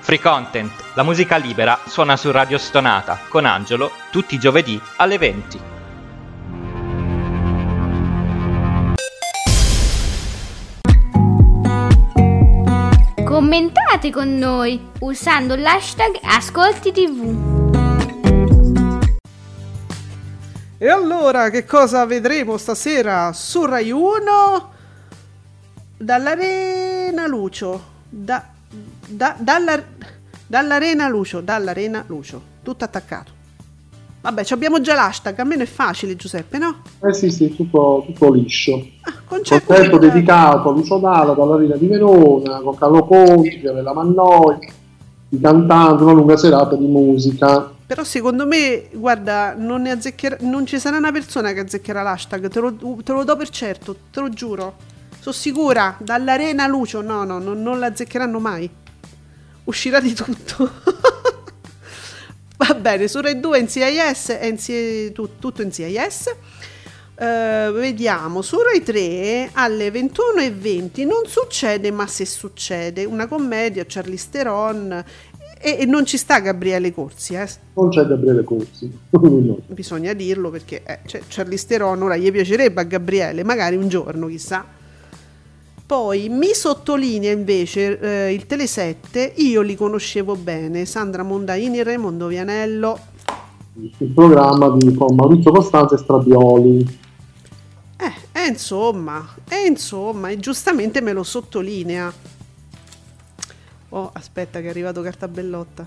Free Content, la musica libera, suona su Radio Stonata con Angelo tutti i giovedì alle 20. Commentate con noi usando l'hashtag Ascolti TV. E allora, che cosa vedremo stasera su Rai 1? Dall'Arena Lucio. Da, da- dalla- dall'Arena Lucio. Dall'Arena Lucio. Tutto attaccato. Vabbè, ci abbiamo già l'hashtag. Almeno è facile, Giuseppe, no? Eh sì, sì, tutto, tutto liscio. Concerto Concerto dedicato. dedicato a Lucio Dalla dall'Arena di Verona, con Carlo Conti, Fiorella Mannoi, i cantanti, una lunga serata di musica. Però secondo me, guarda, non, non ci sarà una persona che azzeccherà l'hashtag, te lo, te lo do per certo, te lo giuro. Sono sicura, dall'Arena Lucio, no, no, non, non l'azzeccheranno mai. Uscirà di tutto. [LAUGHS] Va bene, su Rai 2 NCIS, NCI, tu- tutto NCIS. Eh, vediamo, su Rai 3 alle 21.20 non succede ma se succede, una commedia, Charlize Theron e, e non ci sta Gabriele Corsi, eh. Non c'è Gabriele Corsi. [LAUGHS] No. bisogna dirlo perché eh, cioè, Charlize Theron ora gli piacerebbe a Gabriele, magari un giorno, chissà. Poi mi sottolinea invece eh, il Tele 7, io li conoscevo bene, Sandra Mondaini Raimondo Vianello. Il programma di Maurizio Costanza e Strabioli. Eh, eh, insomma, eh, insomma, e giustamente me lo sottolinea. Oh, aspetta che è arrivato Cartabellotta.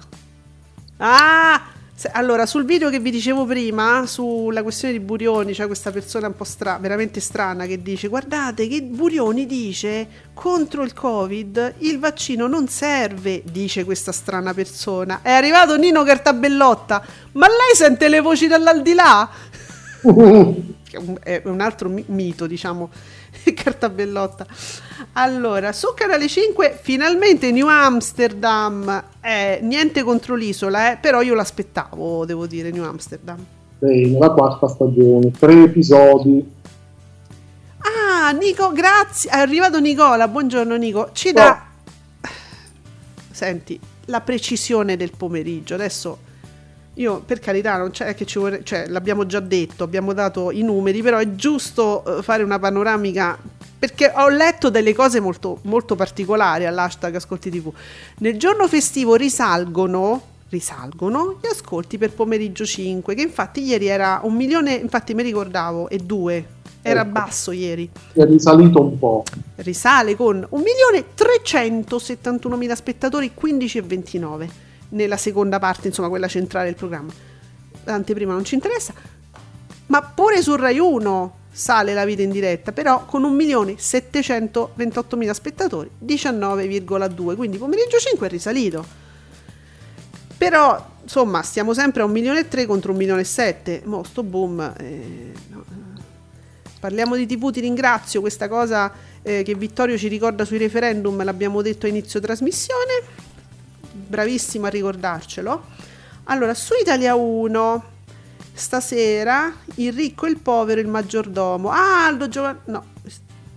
Ah! se- allora, sul video che vi dicevo prima, sulla questione di Burioni, c'è questa persona un po' stra- veramente strana che dice guardate che Burioni dice contro il Covid il vaccino non serve, dice questa strana persona. È arrivato Nino Cartabellotta, ma lei sente le voci dall'aldilà? [LAUGHS] è un- altro mi- mito, diciamo, [LAUGHS] cartabellotta. Allora, su Canale 5 finalmente New Amsterdam, eh, niente contro l'isola, eh, però io l'aspettavo, devo dire, New Amsterdam. Bene, la quarta stagione, tre episodi. Ah, Nico, grazie, è arrivato Nicola, buongiorno Nico, ci dà... Senti, la precisione del pomeriggio, adesso... Io per carità non c'è che ci vorrei, cioè l'abbiamo già detto, abbiamo dato i numeri, però è giusto eh, fare una panoramica perché ho letto delle cose molto, molto particolari all'hashtag Ascolti TV. Nel giorno festivo risalgono risalgono gli ascolti per pomeriggio 5, che infatti ieri era un milione, infatti mi ricordavo, e due. Era Ecco. basso ieri. È risalito un po'. Risale con 1.371.000 spettatori, 15 e 29 nella seconda parte, insomma quella centrale del programma. L'anteprima non ci interessa, ma pure su Rai 1 sale la vita in diretta, però con 1.728.000 spettatori, 19,2, quindi pomeriggio 5 è risalito. Però, insomma, stiamo sempre a 1 milione e 3 contro 1 milione e 7. Mo sto boom. eh, no. Parliamo di TV, ti ringrazio. Questa cosa eh, che Vittorio ci ricorda sui referendum l'abbiamo detto a inizio trasmissione. Bravissimo a ricordarcelo. Allora, su Italia 1, stasera il ricco e il povero, il maggiordomo. Ah, Aldo Giovanni. No,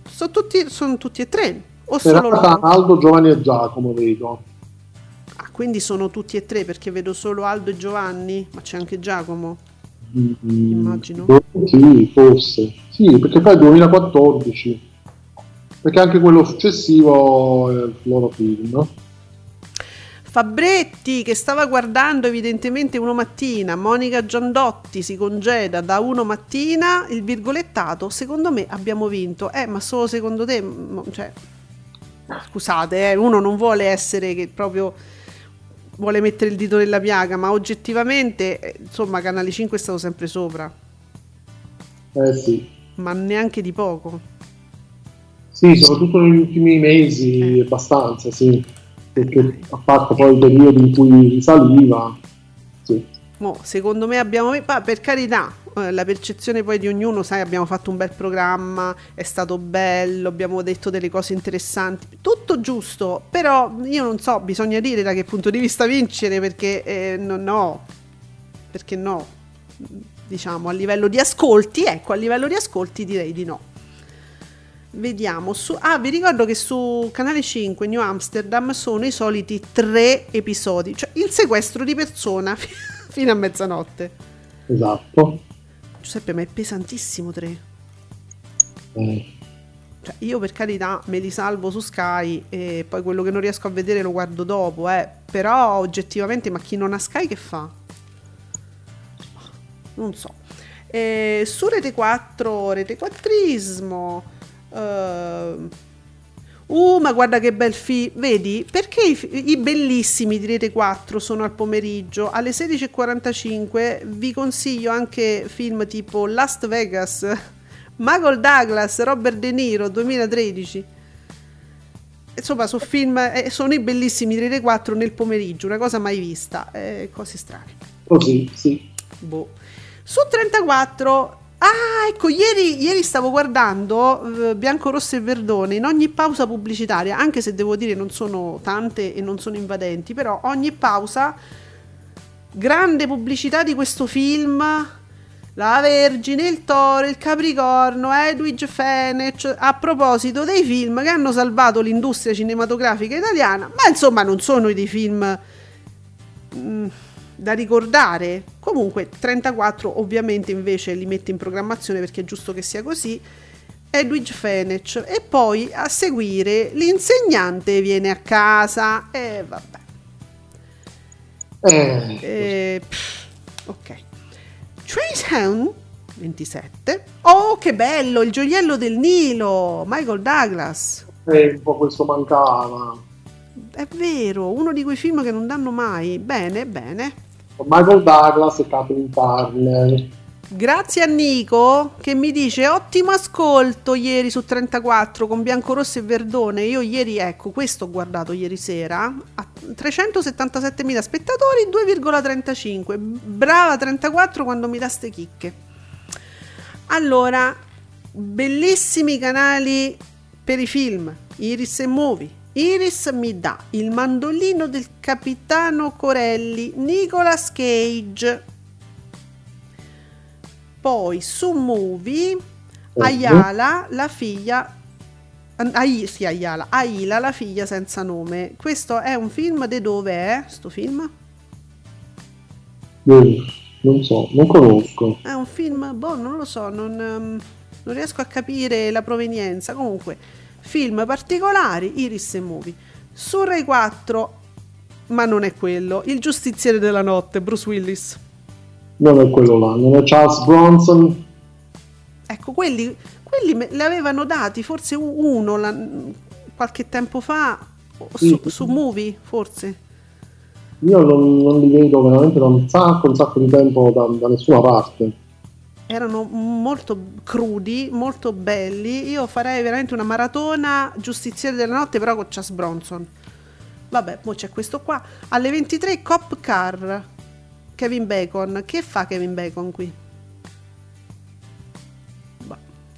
sono tutti, sono tutti e tre. O solo loro? Aldo, Giovanni e Giacomo, vedo. Ah, quindi sono tutti e tre perché vedo solo Aldo e Giovanni, ma c'è anche Giacomo. Mm, Immagino. boh, Sì, forse. Sì, perché poi è 2014. Perché anche quello successivo è il loro film. Fabretti che stava guardando evidentemente uno mattina, Monica Giandotti si congeda da uno mattina, il virgolettato, secondo me abbiamo vinto. Eh, ma solo secondo te? Cioè, scusate, eh, uno non vuole essere che proprio vuole mettere il dito nella piaga, ma oggettivamente, eh, insomma, Canale 5 è stato sempre sopra, Eh sì. ma neanche di poco. Sì, soprattutto negli ultimi mesi, abbastanza, sì. Perché a parte poi i periodi in cui risaliva, sì. Mo, secondo me abbiamo, per carità, eh, la percezione poi di ognuno, sai, abbiamo fatto un bel programma, è stato bello, abbiamo detto delle cose interessanti, tutto giusto, però io non so, bisogna dire da che punto di vista vincere, perché eh, no, no, perché no, diciamo a livello di ascolti, ecco, a livello di ascolti direi di no. Vediamo, su, ah vi ricordo che su Canale 5 New Amsterdam sono i soliti tre episodi, cioè il sequestro di persona [LAUGHS] fino a mezzanotte. Esatto. Giuseppe, ma è pesantissimo tre. Eh, Cioè, io per carità me li salvo su Sky e poi quello che non riesco a vedere lo guardo dopo, eh. Però oggettivamente, ma chi non ha Sky che fa? Non so. Eh, su Rete 4, Rete 4ismo. Ehm, Uh, ma guarda che bel film. Vedi? Perché i, i bellissimi di Rete 4 sono al pomeriggio? Alle 16.45 vi consiglio anche film tipo Last Vegas, [LAUGHS] Michael Douglas, Robert De Niro 2013. Insomma, sono film, eh, sono i bellissimi di Rete 4 nel pomeriggio, una cosa mai vista. Eh, cose strane. così, sì. Boh. Su 34. Ah, ecco, ieri, ieri stavo guardando eh, Bianco, Rosso e Verdone in ogni pausa pubblicitaria, anche se devo dire non sono tante e non sono invadenti, però ogni pausa grande pubblicità di questo film. La Vergine, il Toro, il Capricorno, Edwige Fenech, a proposito dei film che hanno salvato l'industria cinematografica italiana, ma insomma non sono dei film mm, da ricordare. Comunque 34 ovviamente invece li mette in programmazione perché è giusto che sia così. Edwige Fenech e poi a seguire l'insegnante viene a casa e vabbè. Eh, Eh, pff, ok. Trace Hand 27. Oh, che bello! Il gioiello del Nilo, Michael Douglas. eh, un po' questo mancava. È vero, uno di quei film che non danno mai. Bene, bene. Michael Douglas e Catherine Turner. Grazie a Nico che mi dice ottimo ascolto ieri su 34 con Biancorosso e Verdone. Io ieri, ecco, questo ho guardato ieri sera. A 377.000 spettatori, 2,35. Brava 34 quando mi dà ste chicche. Allora, bellissimi canali per i film. Iris e Movie. Iris mi dà il mandolino del capitano Corelli, Nicolas Cage. Poi su Movie Ayala, la figlia Ai, sì, Ayala, Aila, la figlia senza nome. Questo è un film di dove è? Sto film? Non so, non conosco. È un film, boh, non lo so, non, ehm, non riesco a capire la provenienza. Comunque, film particolari, Iris e Movie. Su Rai 4 ma non è quello. Il giustiziere della notte, Bruce Willis. Non è quello là, non è Charles Bronson. Ecco, quelli, quelli me- li avevano dati, forse uno la- qualche tempo fa, su, su Movie, forse. Io non, non li vedo veramente da un sacco, un sacco di tempo da, da nessuna parte. Erano molto crudi, molto belli. Io farei veramente una maratona giustiziere della notte, però con Charles Bronson. Vabbè, poi c'è questo qua. Alle 23 Cop Car, Kevin Bacon. Che fa Kevin Bacon qui? Bah,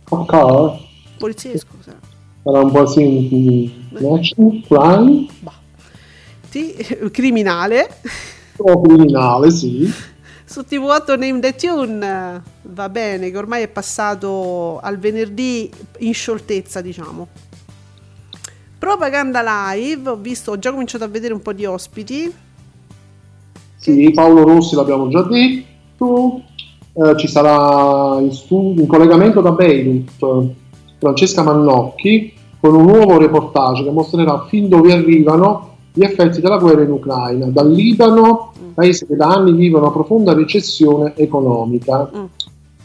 Ok, poliziesco, sarà. era un po' sì, un action, crime Bah. Sì, criminale. o criminale, sì. Su TV8 Name the Tune va bene, che ormai è passato al venerdì in scioltezza, diciamo. Propaganda live, ho visto, ho già cominciato a vedere un po' di ospiti. Sì, Paolo Rossi l'abbiamo già detto. Eh, ci sarà in, stu- in collegamento da Beirut Francesca Mannocchi con un nuovo reportage che mostrerà fin dove arrivano gli effetti della guerra in Ucraina, dal Libano, paese che da anni vive una profonda recessione economica. Mm.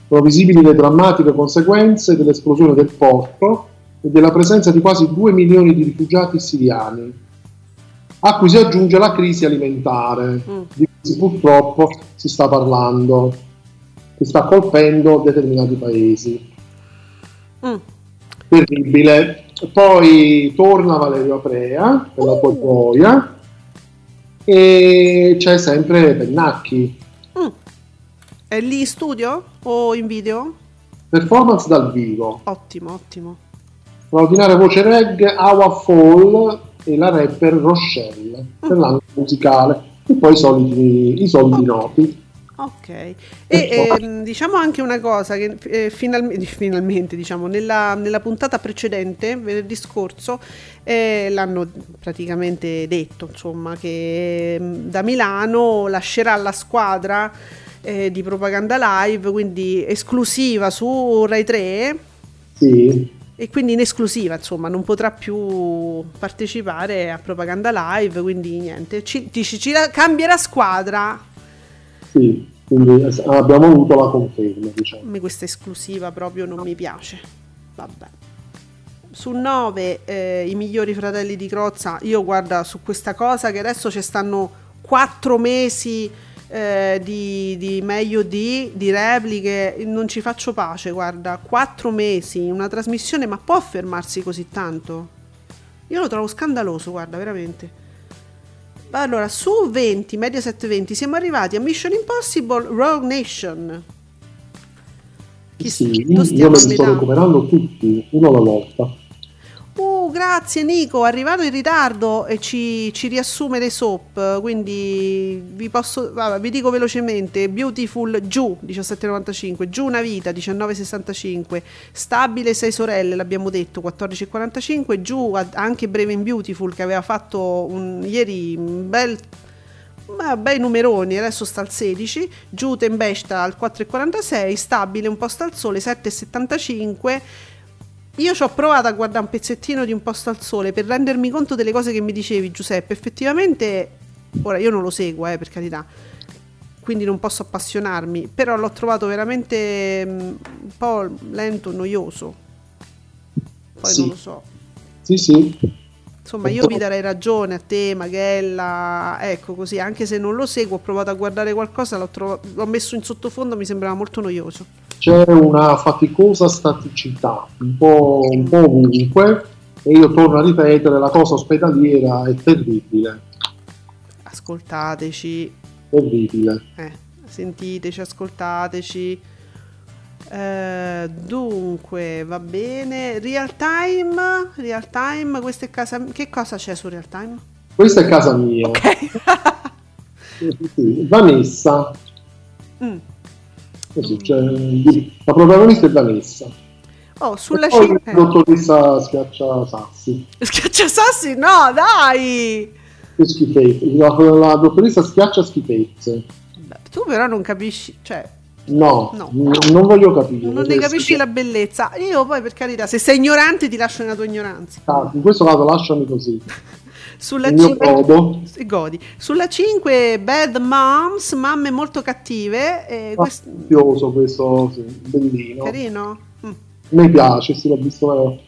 Sono visibili le drammatiche conseguenze dell'esplosione del porto e della presenza di quasi 2 milioni di rifugiati siriani, a cui si aggiunge la crisi alimentare, Mm. di cui purtroppo si sta parlando, che sta colpendo determinati paesi. Mm. Terribile. Poi torna Valerio Aprea per la tua gioia e c'è sempre Pennacchi. Mm. È lì in studio o in video? Performance dal vivo. Ottimo, ottimo. Straordinaria voce reggae, Awa Fall e la rapper Rochelle per l'anno musicale. E poi i soliti, i soliti noti. Ok, e ehm, diciamo anche una cosa che eh, finalmente, [LAUGHS] finalmente diciamo, nella, nella puntata precedente, venerdì scorso, eh, l'hanno praticamente detto, insomma, che ehm, da Milano lascerà la squadra eh, di propaganda live, quindi esclusiva su Rai 3 Sì, e quindi in esclusiva, insomma, non potrà più partecipare a propaganda live, quindi niente, ci, ci la- cambierà squadra, sì. Quindi eh, abbiamo avuto la conferma, diciamo. A me questa esclusiva proprio non mi piace. Vabbè. Su 9 i migliori fratelli di Crozza, io guarda su questa cosa che adesso ci stanno 4 mesi eh, di, di meglio di, di repliche, non ci faccio pace, guarda, 4 mesi, una trasmissione, ma può fermarsi così tanto? Io lo trovo scandaloso, guarda, veramente. Allora, su 20, Mediaset 20, siamo arrivati a Mission Impossible Rogue Nation. Chi Sì, io me li sto recuperando tutti, uno alla volta. Uh, grazie Nico, arrivato in ritardo e ci, ci riassume le soap, quindi vi posso, vabbè, vi dico velocemente, Beautiful giù 17,95, giù una vita 19,65, stabile 6 sorelle l'abbiamo detto 14,45, giù anche Brave and Beautiful che aveva fatto un- ieri un bel ma bei numeroni, adesso sta al 16, giù Tempesta al 4,46, stabile un posto al sole 7,75. Io ci ho provato a guardare un pezzettino di un posto al sole per rendermi conto delle cose che mi dicevi Giuseppe, effettivamente, ora io non lo seguo eh, per carità, quindi non posso appassionarmi, però l'ho trovato veramente mm, un po' lento, noioso, poi Sì. non lo so. Sì, sì. Insomma, io vi darei ragione a te, Maghella, ecco così, anche se non lo seguo, ho provato a guardare qualcosa, l'ho, trova- l'ho messo in sottofondo, mi sembrava molto noioso. C'è una faticosa staticità, un po', un po' ovunque, e io torno a ripetere, la cosa ospedaliera è terribile, Ascoltateci, terribile. eh, sentiteci, ascoltateci. Eh, dunque, va bene. Real time, real time, questa è casa. Che cosa c'è su real time? Questa è casa mia. [LAUGHS] Sì, Vanessa, Mm. Così, cioè, la protagonista è Vanessa. Oh, sulla poi scia. la dottoressa schiaccia sassi. [LAUGHS] Schiacciasassi? No, dai! Che schifezze. La, la dottoressa schiaccia schifezze. Tu però non capisci, cioè, No, No. n- non voglio capire. non ne capisci la bellezza. Io poi, per carità, se sei ignorante, ti lascio nella tua ignoranza. Ah, in questo caso lasciami così. [LAUGHS] Sulla Il mio 5 godo. si godi. Sulla 5 Bad Moms, mamme molto cattive. eh, quest- Fastidioso questo, sì, bellino. carino. Mm. Mi piace, sì, l'ho visto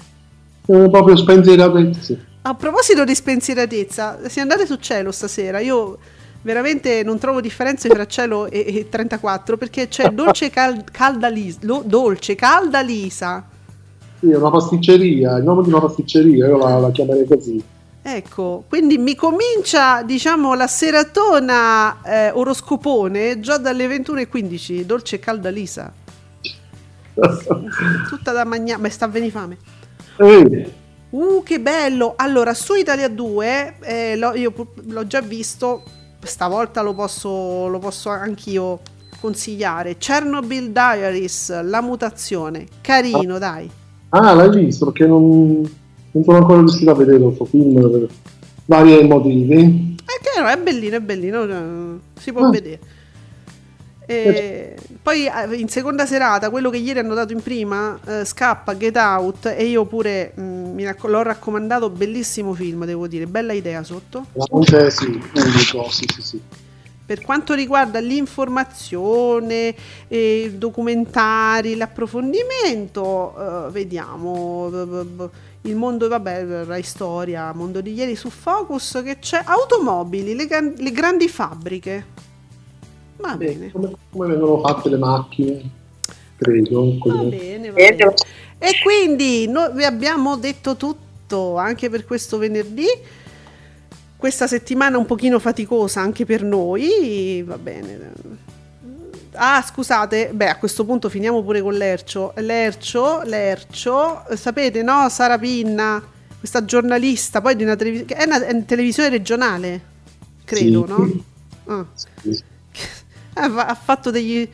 eh, proprio spensieratezza. A proposito di spensieratezza, si andate su cielo stasera. Io veramente non trovo differenze tra cielo e, e 34 perché c'è dolce cal- calda lisa. dolce calda lisa. Sì, è una pasticceria, il nome di una pasticceria, io la, la chiamerei così. Ecco, quindi mi comincia, diciamo, la seratona eh, oroscopone già dalle 21.15, dolce calda lisa. [LAUGHS] Tutta da mangiare, ma sta venire fame. Eh, Uh, che bello! Allora, su Italia 2, eh, l'ho- io l'ho già visto, stavolta lo posso, lo posso anch'io consigliare. Chernobyl Diaries, la mutazione. Carino, dai. Ah, l'hai visto? Perché non, non sono ancora riuscito a vedere questo film per vari motivi. È che no, è bellino, è bellino, eh, si può Ah. vedere. E poi eh, in seconda serata, quello che ieri hanno dato in prima, eh, scappa Get Out e io pure mm, mi racco- l'ho raccomandato, bellissimo film, devo dire, bella idea sotto. Anche sì, unico, sì, sì, sì. Per quanto riguarda l'informazione, eh, documentari, l'approfondimento, eh, vediamo il mondo, vabbè, Rai Storia, mondo di ieri su Focus, che c'è automobili, le, gran- le grandi fabbriche. Va bene, Come, come vengono fatte le macchine, credo. va bene, va bene. E quindi noi vi abbiamo detto tutto anche per questo venerdì. Questa settimana un pochino faticosa anche per noi, va bene. Ah, scusate, beh, a questo punto finiamo pure con l'Ercio. L'Ercio, l'Ercio, eh, sapete, no? Sara Pinna, questa giornalista, poi di una, televis- che è una, è una televisione regionale, credo, Sì. no? Ah. Sì. [LAUGHS] ha fa- ha fatto degli,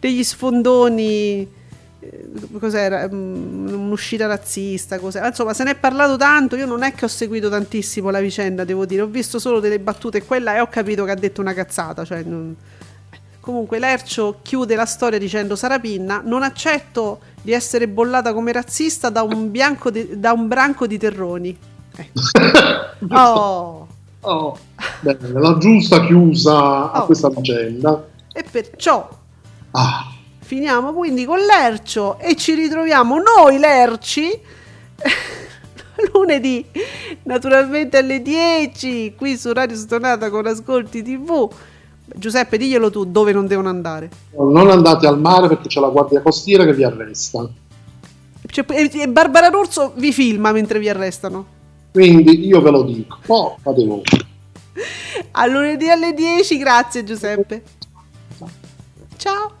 degli sfondoni. eh, Cos'era? Mm, Un'uscita razzista, cos'era? Insomma, se ne è parlato tanto. Io non è che ho seguito tantissimo la vicenda, devo dire. Ho visto solo delle battute qua e là e ho capito che ha detto una cazzata. Cioè, non- Comunque, Lercio chiude la storia dicendo: Sarapinna, non accetto di essere bollata come razzista da un, bianco di- da un branco di terroni. Ecco. [LAUGHS] Oh. Oh, bene, la giusta chiusa a Oh. questa vicenda. E perciò Ah, Finiamo quindi con l'Ercio e ci ritroviamo noi Lerci [LAUGHS] lunedì naturalmente alle 10 qui su Radio Stonata con Ascolti TV. Giuseppe, diglielo tu dove non devono andare. non andate al mare perché c'è la guardia costiera che vi arresta. Cioè, e Barbara D'Urso vi filma mentre vi arrestano. Quindi io ve lo dico. Oh, fate voi. [LAUGHS] A lunedì alle 10, grazie Giuseppe. Ciao.